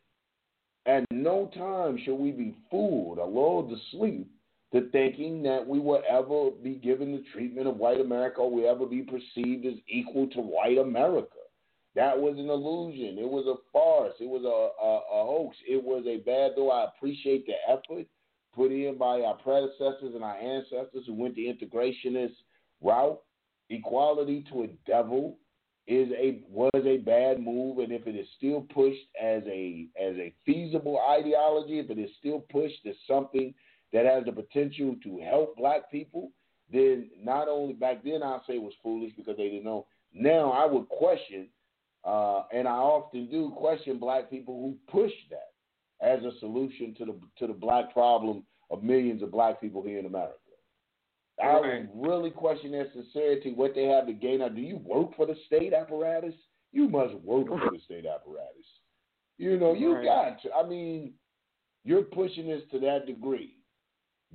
At no time should we be fooled or lulled to sleep to thinking that we will ever be given the treatment of white America or we ever be perceived as equal to white America. That was an illusion. It was a farce. It was a, a, a hoax. It was a bad, though I appreciate the effort put in by our predecessors and our ancestors who went the integrationist route. Equality to a devil is a was a bad move, and if it is still pushed as a as a feasible ideology, if it is still pushed as something that has the potential to help black people, then not only back then I'll say it was foolish because they didn't know. Now I would question, uh, and I often do question black people who push that as a solution to the to the black problem of millions of black people here in America. I would really question their sincerity, what they have to gain. Now, do you work for the state apparatus? You must work for the state apparatus. You know, you right. got to. I mean, you're pushing this to that degree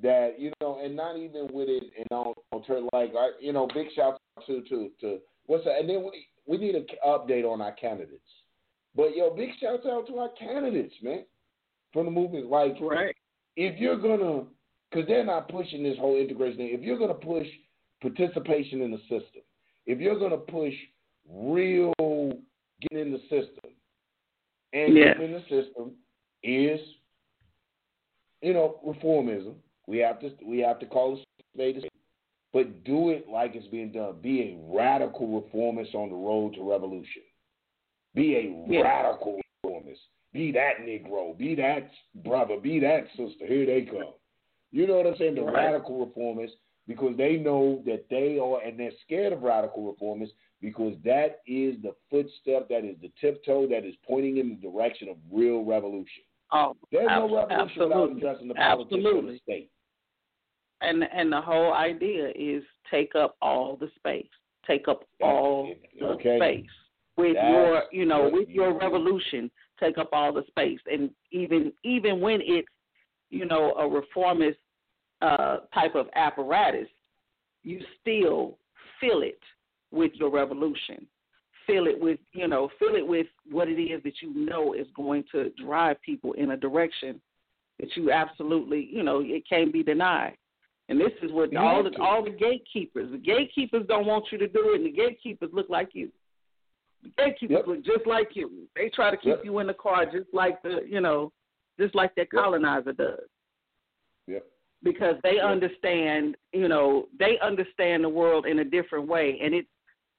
that you know, and not even with it, and on, on turn like you know, big shout to to to what's that? And then we need an update on our candidates. But yo, big shout out to our candidates, man, from the movement. Like, right. if you're gonna, because they're not pushing this whole integration thing. If you're gonna push participation in the system, if you're gonna push real getting in the system, and yeah. getting in the system is, you know, reformism we have to we have to call a spade a spade, but do it like it's being done. Be a radical reformist on the road to revolution. Be a yeah. radical reformist. Be that Negro. Be that brother. Be that sister. Here they come. You know what I'm saying? The right. radical reformists because they know that they are, and they're scared of radical reformists because that is the footstep, that is the tiptoe that is pointing in the direction of real revolution. Oh, There's no revolution absolutely. without addressing the politics absolutely. of the state. And and the whole idea is take up all the space. Take up all the okay. space with That's your you know with your do. revolution. Take up all the space, and even even when it's you know a reformist uh, type of apparatus, you still fill it with your revolution. Fill it with you know fill it with what it is that you know is going to drive people in a direction that you absolutely you know it can't be denied. And this is what all the all the gatekeepers. The gatekeepers don't want you to do it, and the gatekeepers look like you. The gatekeepers Yep. look just like you. They try to keep Yep. you in the car just like the you know, just like that Yep. colonizer does. Yep. Because they Yep. understand, you know, they understand the world in a different way, and it's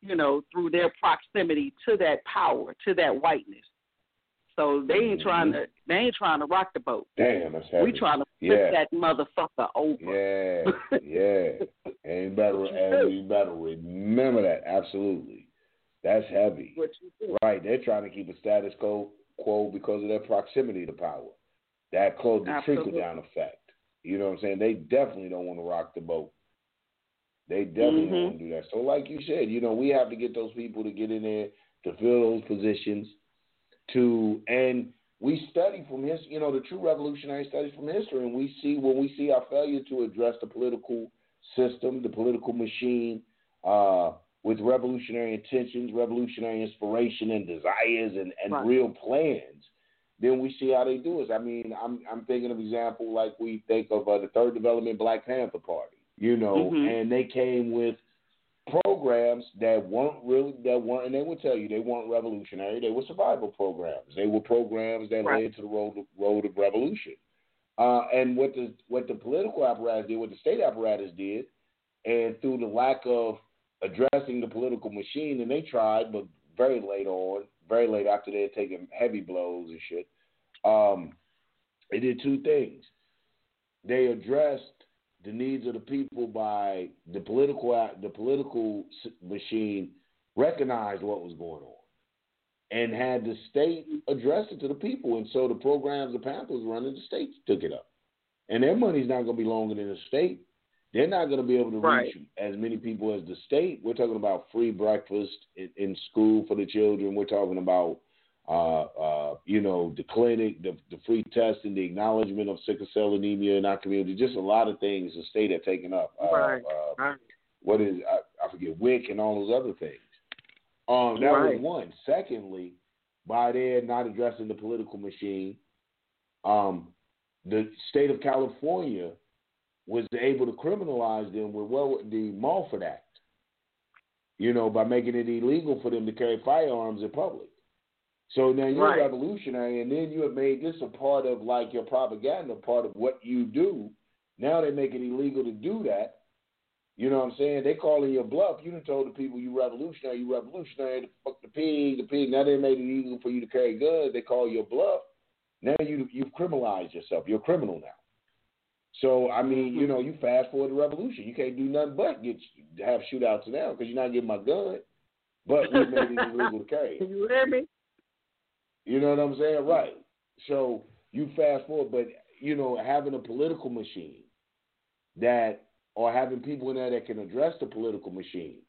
you know through their proximity to that power, to that whiteness. So they ain't mm-hmm. trying to they ain't trying to rock the boat. Damn, that's heavy. We trying to Yeah. that motherfucker over. Yeah, yeah. And you better, and you better remember that. Absolutely. That's heavy. Right. They're trying to keep a status quo, quo because of their proximity to power. That close the trickle down effect. You know what I'm saying? They definitely don't want to rock the boat. They definitely Mhm. don't want to do that. So, like you said, you know, we have to get those people to get in there to fill those positions. To and we study from his, you know, the true revolutionary studies from history, and we see when we see our failure to address the political system, the political machine, uh, with revolutionary intentions, revolutionary inspiration, and desires, and, and Right. real plans, then we see how they do it. I mean, I'm I'm thinking of example like we think of uh, the Third Development Black Panther Party, you know, Mhm. and they came with programs that weren't really that weren't, and they would tell you they weren't revolutionary. They were survival programs. They were programs that Right. led to the road road of revolution. Uh, and what the what the political apparatus did, what the state apparatus did, and through the lack of addressing the political machine, and they tried, but very late on, very late after they had taken heavy blows and shit. Um, they did two things. They addressed the needs of the people by the political the political machine recognized what was going on and had the state address it to the people. And so the programs the Panthers running, the state took it up. And their money's not going to be longer than the state. They're not going to be able to Right. reach as many people as the state. We're talking about free breakfast in, in school for the children. We're talking about, uh, uh, you know, the clinic, the, the free testing, the acknowledgement of sickle cell anemia in our community. Just a lot of things the state had taken up. Uh, Right. uh, Right. what is I, I forget WIC and all those other things. Um, that Right. was one. Secondly, by their not addressing the political machine, um, the state of California was able to criminalize them with what the Mulford Act. You know, by making it illegal for them to carry firearms in public. So now you're Right. a revolutionary, and then you have made this a part of like your propaganda, part of what you do. Now they make it illegal to do that. You know what I'm saying? They calling you a bluff. You done told the people you revolutionary, you revolutionary. The fuck the pig, the pig. Now they made it illegal for you to carry guns. They call you a bluff. Now you you've criminalized yourself. You're a criminal now. So I mean, mm-hmm. you know, you fast forward the revolution. You can't do nothing but get have shootouts now because you're not getting my gun. But we made it illegal to carry. it. You hear me? You know what I'm saying? Right. So you fast forward, but you know, having a political machine that or having people in there that can address the political machine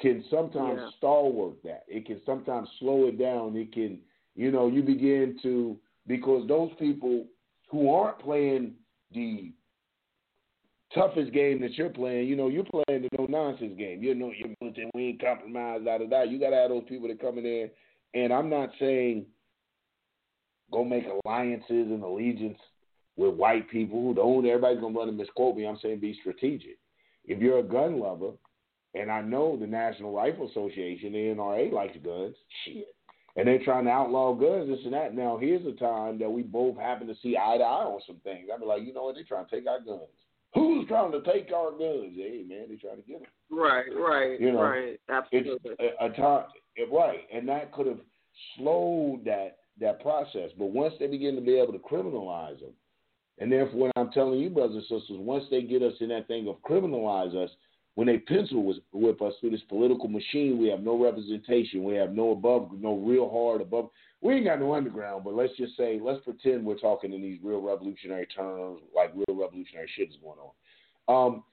can sometimes Yeah. stalwart that. It can sometimes slow it down. It can, you know, you begin to because those people who aren't playing the toughest game that you're playing, you know, you're playing the no nonsense game. You know, you're militant, we ain't compromised, da da da. You gotta have those people that come in there and I'm not saying go make alliances and allegiance with white people. who Don't everybody's gonna run and misquote me. I'm saying be strategic. If you're a gun lover, and I know the National Rifle Association, the NRA likes guns, shit. And they're trying to outlaw guns, this and that. Now here's a time that we both happen to see eye to eye on some things. I'd be like, you know what, they're trying to take our guns. Who's trying to take our guns? Hey man, they're trying to get them. Right, right, You know, right. Absolutely. It's a, a time, right, and that could have slowed that that process. But once they begin to be able to criminalize them, and therefore, what I'm telling you, brothers and sisters, once they get us in that thing of criminalize us, when they pencil whip us through this political machine, we have no representation. We have no above, no real hard above. We ain't got no underground, but let's just say, let's pretend we're talking in these real revolutionary terms, like real revolutionary shit is going on. Um,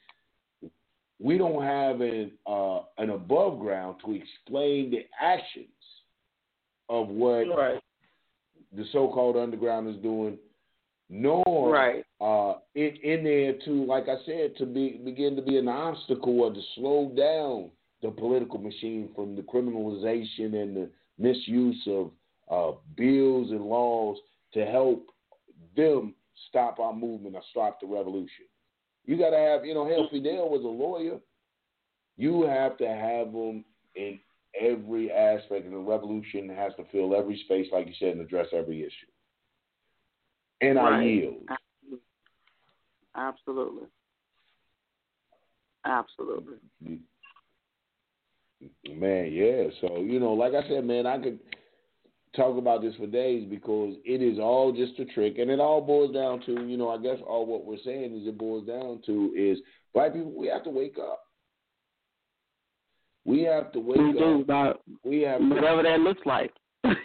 we don't have an uh, an above ground to explain the actions of what right, the so-called underground is doing, nor right. uh, in, in there to, like I said, to be begin to be an obstacle or to slow down the political machine from the criminalization and the misuse of uh, bills and laws to help them stop our movement or stop the revolution. You got to have, you know, hell, Fidel was a lawyer. You have to have them in every aspect, and the revolution has to fill every space, like you said, and address every issue. And I yield. Absolutely. Absolutely. Man, yeah. So, you know, like I said, man, I could talk about this for days because it is all just a trick. And it all boils down to, you know, I guess all what we're saying is it boils down to is black people, we have to wake up. We have to wake We do, up. but We have whatever that looks like. Look,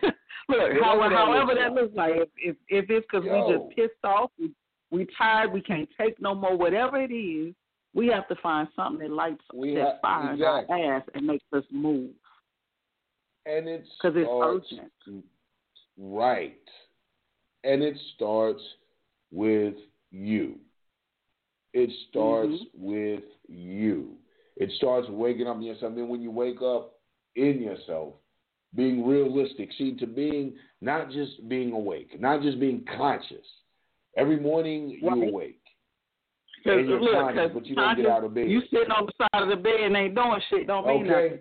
how, Whatever that however that looks like, if if, if it's because we just pissed off, we, we tired, we can't take no more, whatever it is, we have to find something that lights We that ha- fires exactly. our ass and makes us move And it because it's urgent. Right. And it starts with you. It starts Mm-hmm. with you. It starts waking up in yourself. And then when you wake up in yourself, being realistic. See, to being not just being awake, not just being conscious. Every morning you Right. awake. And you're look, conscious, but you don't get out of bed. You sitting on the side of the bed and ain't doing shit don't mean Okay. nothing.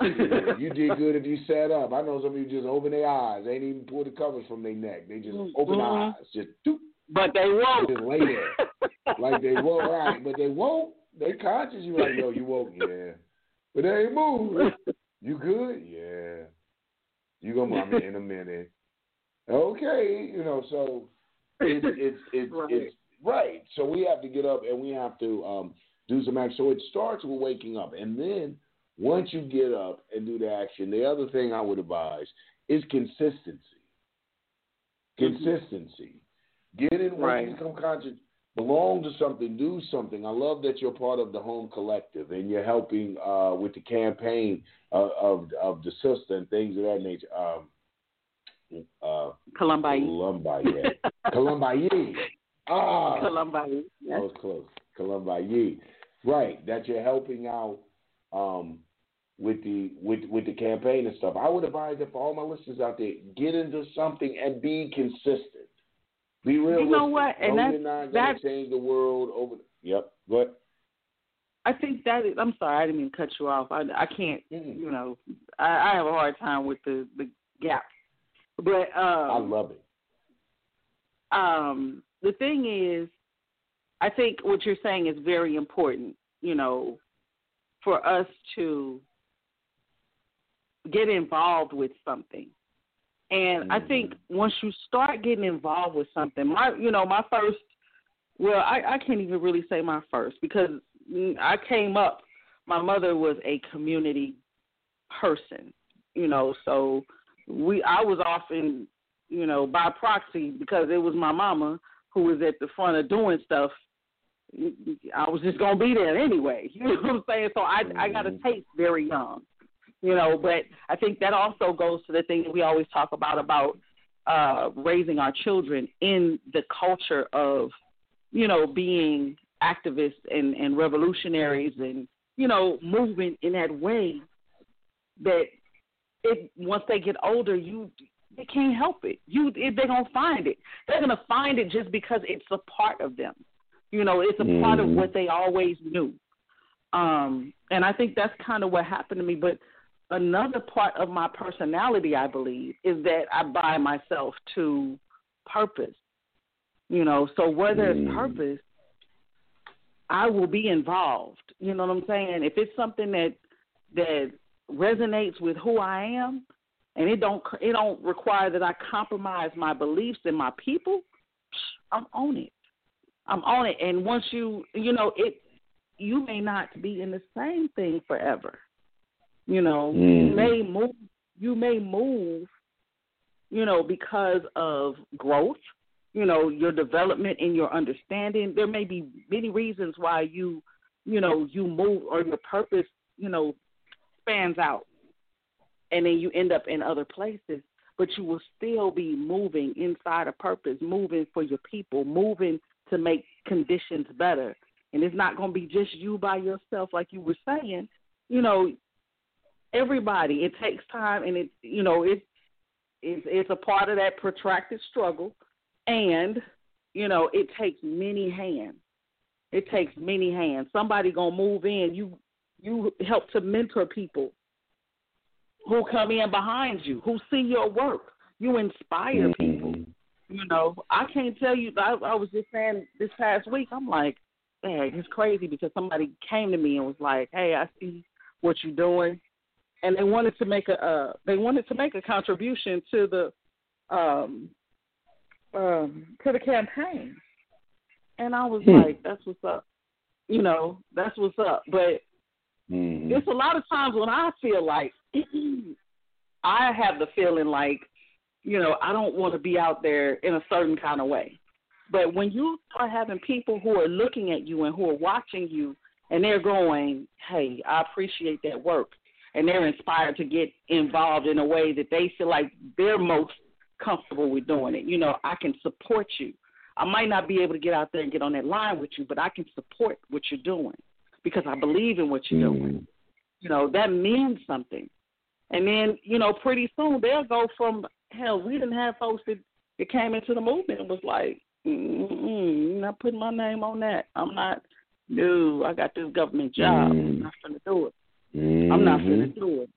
you did good if you sat up. I know some of you just open their eyes. They ain't even pull the covers from their neck. They just open their Mhm. eyes. Just doop. but they won't. They just lay there. like they woke right, but they won't. They conscious. You like, yo, you woke, yeah, but they ain't move. You good? Yeah. You gonna move in a minute? Okay, you know. So it's it's it's Right. it's right. So we have to get up and we have to um, do some action. So it starts with waking up, and then once you get up and do the action, the other thing I would advise is consistency. Consistency. Get in Right. you become conscious. Belong to something, do something. I love that you're part of the Home Collective and you're helping uh, with the campaign uh, of of the sister and things of that nature. Um, uh, Columbine. Columbaye. Columbaye. Ah, Columbine. that was close. Columbaye. Right, that you're helping out um, with the with with the campaign and stuff. I would advise it for all my listeners out there: get into something and be consistent. Be real. You know what? And that's not change the world over. Yep. Go ahead. I think that is. I'm sorry, I didn't mean to cut you off. I I can't. Mm. You know, I, I have a hard time with the the gap. But um, I love it. um, the thing is, I think what you're saying is very important. You know, for us to get involved with something. And I mm-hmm. think once you start getting involved with something, my you know, my first well, I, I can't even really say my first because I came up my mother was a community person, you know, so we I was often, you know, by proxy because it was my mama who was at the front of doing stuff. I was just gonna be there anyway. You know what I'm saying? So I I got a mm-hmm. taste very young you know but i think that also goes to the thing that we always talk about about uh raising our children in the culture of you know being activists and and revolutionaries and you know moving in that way that it once they get older you they can't help it. You they're gonna find it. They're gonna find it just because it's a part of them. You know it's a part of Mhm. what they always knew. Um and i think that's kind of what happened to me but another part of my personality, I believe, is that I buy myself to purpose. You know, so where there's Mm. purpose, I will be involved. You know what I'm saying? If it's something that that resonates with who I am, and it don't it don't require that I compromise my beliefs and my people, I'm on it. I'm on it. And once you you know it, you may not be in the same thing forever. You know, you Mm. may move. You may move. You know, because of growth. You know, your development and your understanding. There may be many reasons why you, you know, you move or your purpose, you know, spans out, and then you end up in other places. But you will still be moving inside a purpose, moving for your people, moving to make conditions better. And it's not going to be just you by yourself, like you were saying. You know, everybody. It takes time, and it you know it's it's it's a part of that protracted struggle, and you know it takes many hands. It takes many hands. Somebody gonna move in. You you help to mentor people who come in behind you, who see your work. You inspire people. Mhm. You know, I can't tell you. I, I was just saying this past week. I'm like, man, it's crazy because somebody came to me and was like, "Hey, I see what you're doing," and they wanted to make a uh, they wanted to make a contribution to the um, um, to the campaign, and I was Hmm. like, "That's what's up." You know, that's what's up. But Mhm. it's a lot of times when I feel like I have the feeling like, you know, I don't want to be out there in a certain kind of way. But when you start having people who are looking at you and who are watching you and they're going, hey, I appreciate that work, and they're inspired to get involved in a way that they feel like they're most comfortable with doing it. You know, I can support you. I might not be able to get out there and get on that line with you, but I can support what you're doing because I believe in what you're doing Mhm. you know that means something and then you know pretty soon they'll go from hell we didn't have folks that, that came into the movement and was like mm you're not putting my name on that i'm not no i got this government job i'm Mm. not going to do it i'm not going Mhm. to do it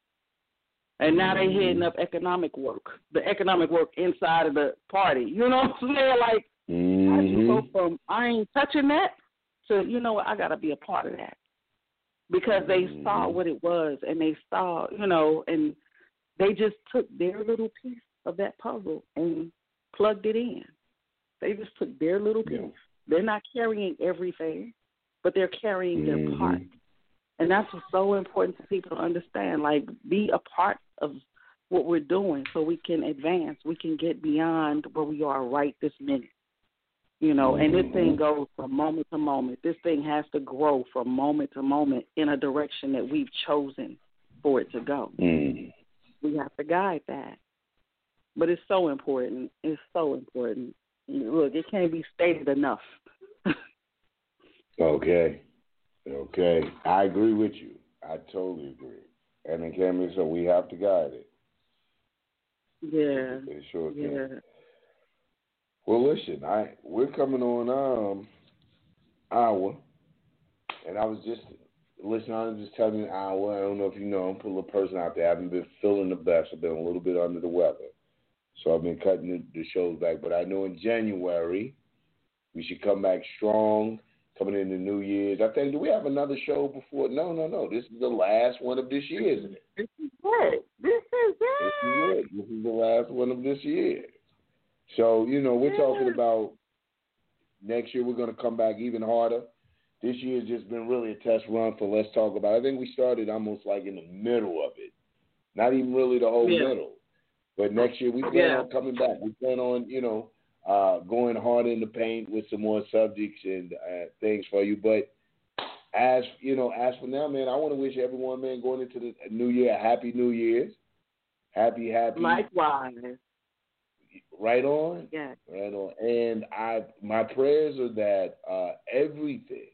and now they're heading up economic work the economic work inside of the party you know what i'm saying like how do you go Mhm. from I ain't touching that to you know what I got to be a part of that because they saw Mhm. what it was and they saw you know and they just took their little piece of that puzzle and plugged it in. They just took their little piece. Yeah. They're not carrying everything, but they're carrying their Mhm. part. And that's what's so important to people to understand. Like, be a part of what we're doing so we can advance. We can get beyond where we are right this minute. You know, and this thing Mhm. goes from moment to moment. This thing has to grow from moment to moment in a direction that we've chosen for it to go. Mhm. We have to guide that. But it's so important. It's so important. Look, it can't be stated enough. Okay. Okay. I agree with you. I totally agree. And then Cammy, so we have to guide it. Yeah. It sure can. Yeah. Well, listen, I we're coming on um hour, and I was just listening. I was just telling you an hour. I don't know if you know, I'm a person out there. I haven't been feeling the best. I've been a little bit under the weather, so I've been cutting the, the shows back. But I know in January we should come back strong. Coming into New Year's, I think. Do we have another show before? No, no, no. This is the last one of this year, isn't it? This is it. This is This it. is it. This is the last one of this year. So, you know, we're talking about next year we're going to come back even harder. This year's just been really a test run for Let's Talk About. It. I think we started almost like in the middle of it, not even really the whole Yeah. middle. But next year we plan Yeah. on coming back. We plan on, you know, uh, going hard in the paint with some more subjects and uh, things for you. But as you know, as for now, man, I want to wish everyone, man, going into the new year, a happy New Year's, happy, happy, Likewise. right on, Yeah. right on. And I, my prayers are that uh, everything,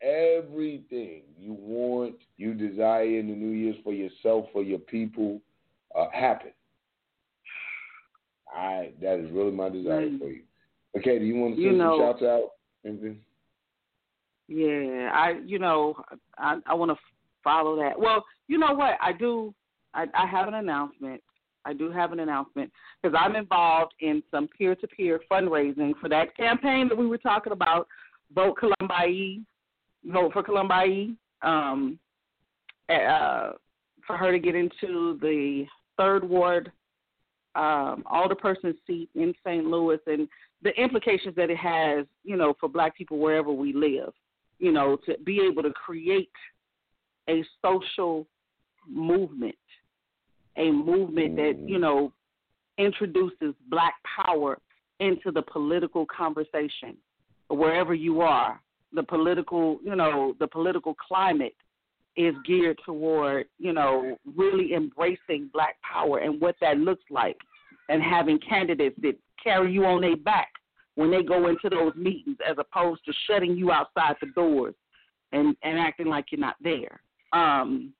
everything you want, you desire in the New Year's for yourself, for your people, uh, happen. I that is really my desire Mm. for you. Okay, do you want to You send know- some shouts out? Anything? Yeah, I you know I I want to follow that. Well, you know what I do. I, I have an announcement. I do have an announcement because I'm involved in some peer-to-peer fundraising for that campaign that we were talking about. Vote Kalambayi, vote for Kalambayi. Um, uh, for her to get into the third ward um, alderperson seat in St. Louis, and the implications that it has, you know, for Black people wherever we live you know, to be able to create a social movement, a movement that, you know, introduces black power into the political conversation wherever you are. The political, you know, the political climate is geared toward, you know, really embracing black power and what that looks like and having candidates that carry you on their back when they go into those meetings as opposed to shutting you outside the doors and, and acting like you're not there. Um,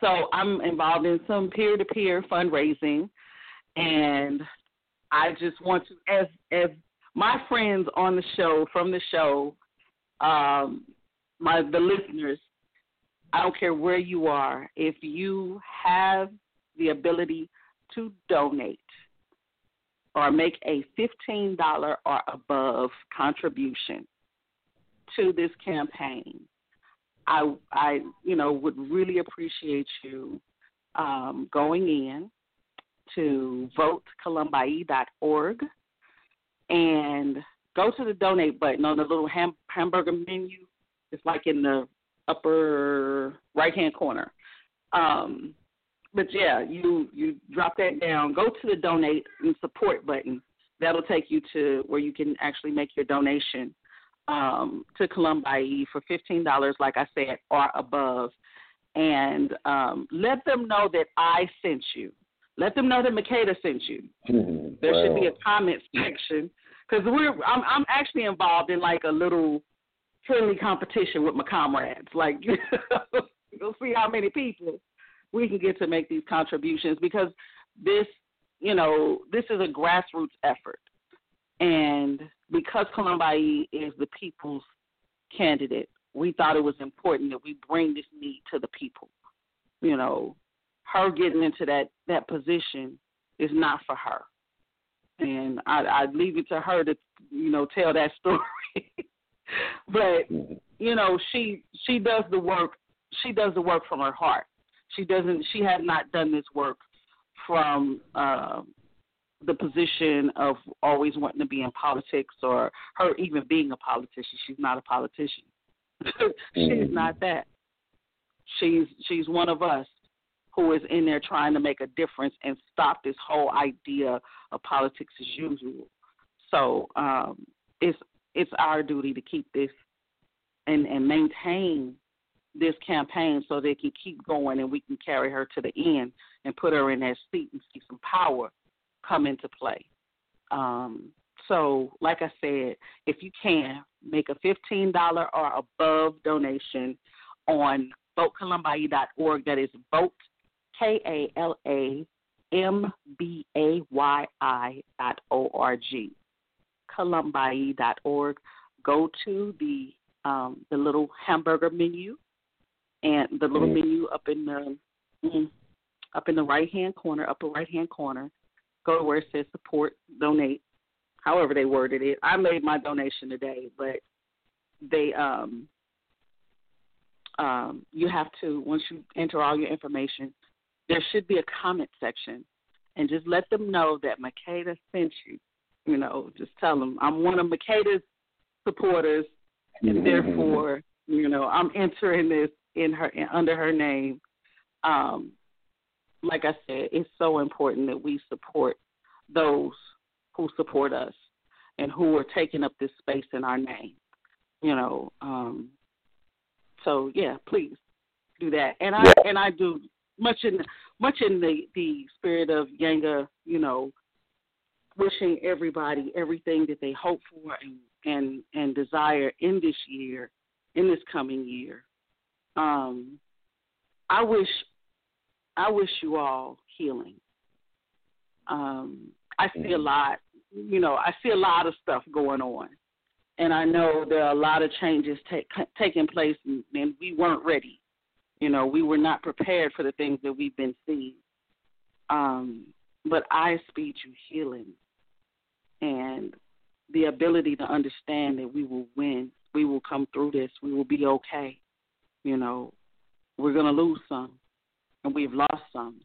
so I'm involved in some peer to peer fundraising and I just want to as as my friends on the show from the show, um, my the listeners, I don't care where you are, if you have the ability to donate or make a $15 or above contribution to this campaign, I, I, you know, would really appreciate you um, going in to votekalambayi.org and go to the donate button on the little ham- hamburger menu. It's like in the upper right hand corner. Um, but yeah, you you drop that down. Go to the donate and support button. That'll take you to where you can actually make your donation um, to Kalambayi for fifteen dollars, like I said, or above, and um, let them know that I sent you. Let them know that Makeda sent you. There should be a comment section because we're I'm I'm actually involved in like a little friendly competition with my comrades. Like you'll see how many people we can get to make these contributions because this you know this is a grassroots effort and because Kalambayi is the people's candidate, we thought it was important that we bring this need to the people. You know, her getting into that that position is not for her, and I, I leave it to her to you know tell that story. but mm-hmm. you know, she she does the work. She does the work from her heart. She doesn't. She has not done this work from uh, the position of always wanting to be in politics or her even being a politician. She's not a politician. she's not that. She's she's one of us who is in there trying to make a difference and stop this whole idea of politics as usual. So um, it's it's our duty to keep this and and maintain this campaign so they can keep going and we can carry her to the end and put her in that seat and see some power come into play. Um, so, like I said, if you can make a fifteen dollar or above donation on VoteKalambay.org. That is vote, K A L A M B A Y I dot O R G. Kalambay.org. Go to the um, the little hamburger menu and the little Mm. menu up in the mm, up in the right hand corner, upper right hand corner. Go to where it says support, donate, however they worded it. I made my donation today, but they um um you have to once you enter all your information, there should be a comment section and just let them know that Makeda sent you. You know, just tell them I'm one of Makeda's supporters and therefore, you know, I'm entering this in her under her name. Um, like I said, it's so important that we support those who support us and who are taking up this space in our name. You know, um, so yeah, please do that. And I and I do much in much in the the spirit of Yanga, you know, wishing everybody everything that they hope for and and and desire in this year, in this coming year. Um, I wish I wish you all healing. Um, I see a lot, you know, I see a lot of stuff going on, and I know there are a lot of changes take, taking place, and, and we weren't ready. You know, we were not prepared for the things that we've been seeing. Um, but I speak you healing, and the ability to understand that we will win, we will come through this, we will be okay. You know, we're going to lose some, and we've lost some.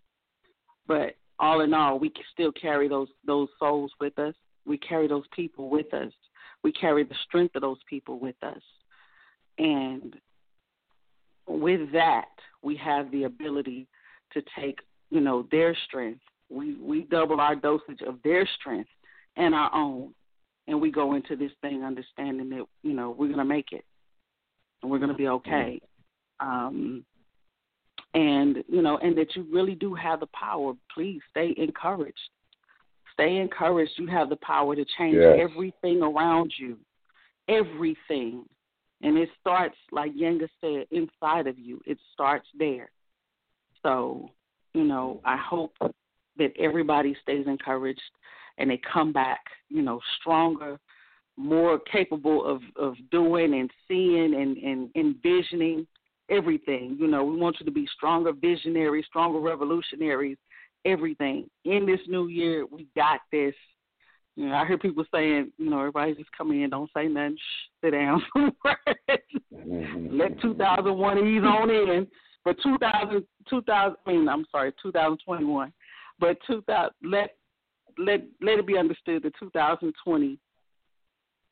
But all in all, we still carry those those souls with us. We carry those people with us. We carry the strength of those people with us. And with that, we have the ability to take, you know, their strength. We we double our dosage of their strength and our own, and we go into this thing understanding that you know we're gonna make it, and we're gonna be okay. Um, and you know, and that you really do have the power. Please stay encouraged. Stay encouraged. You have the power to change Yes. everything around you, everything. And it starts, like Yenga said, inside of you. It starts there. So, you know, I hope that everybody stays encouraged and they come back, you know, stronger, more capable of, of doing and seeing and, and envisioning everything. You know, we want you to be stronger visionaries, stronger revolutionaries, everything. In this new year, we got this. You know, I hear people saying, you know, everybody just come in, don't say nothing, shh, sit down. Mm-hmm. Let 2001 ease on in. But 2000, 2000, I mean, I'm sorry, 2021. But 2000, let let let it be understood that 2020,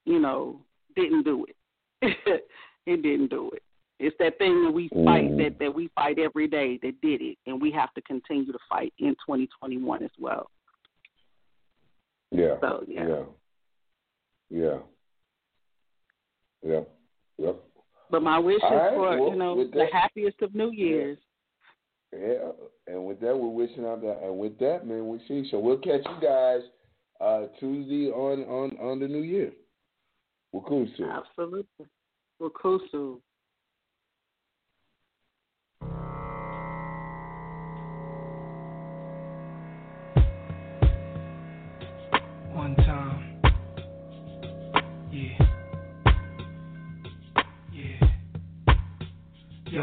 you know, didn't do it. it didn't do it. It's that thing that we fight Mhm. that that we fight every day that did it, and we have to continue to fight in 2021 as well. Yeah. So yeah. Yeah. Yeah. Yeah. Yep. But my wish is All right, for well, you know with the happiest of New Years. Yeah. And with that, we're wishing out that. And with that, man, we see. So we'll catch you guys uh, Tuesday on on on the New Year. Soon. Absolutely. Wakusu.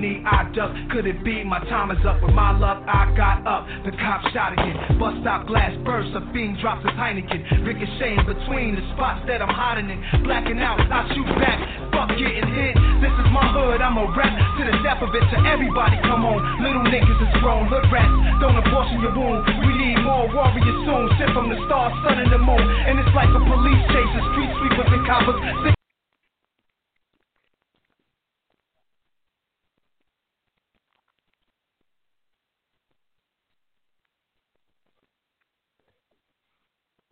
I duck. Could it be my time is up? With my luck, I got up. The cop shot again. Bust out glass burst. A fiend drops his Heineken. Ricocheting between the spots that I'm hiding in. Blacking out, I shoot back. Fuck getting hit. This is my hood. I'm a rap to the death of it. To everybody, come on. Little niggas is grown. Hood rats. Don't abortion your wound. We need more warriors soon. Sent from the stars, sun, and the moon. And it's like a police chase. The street sweepers and coppers.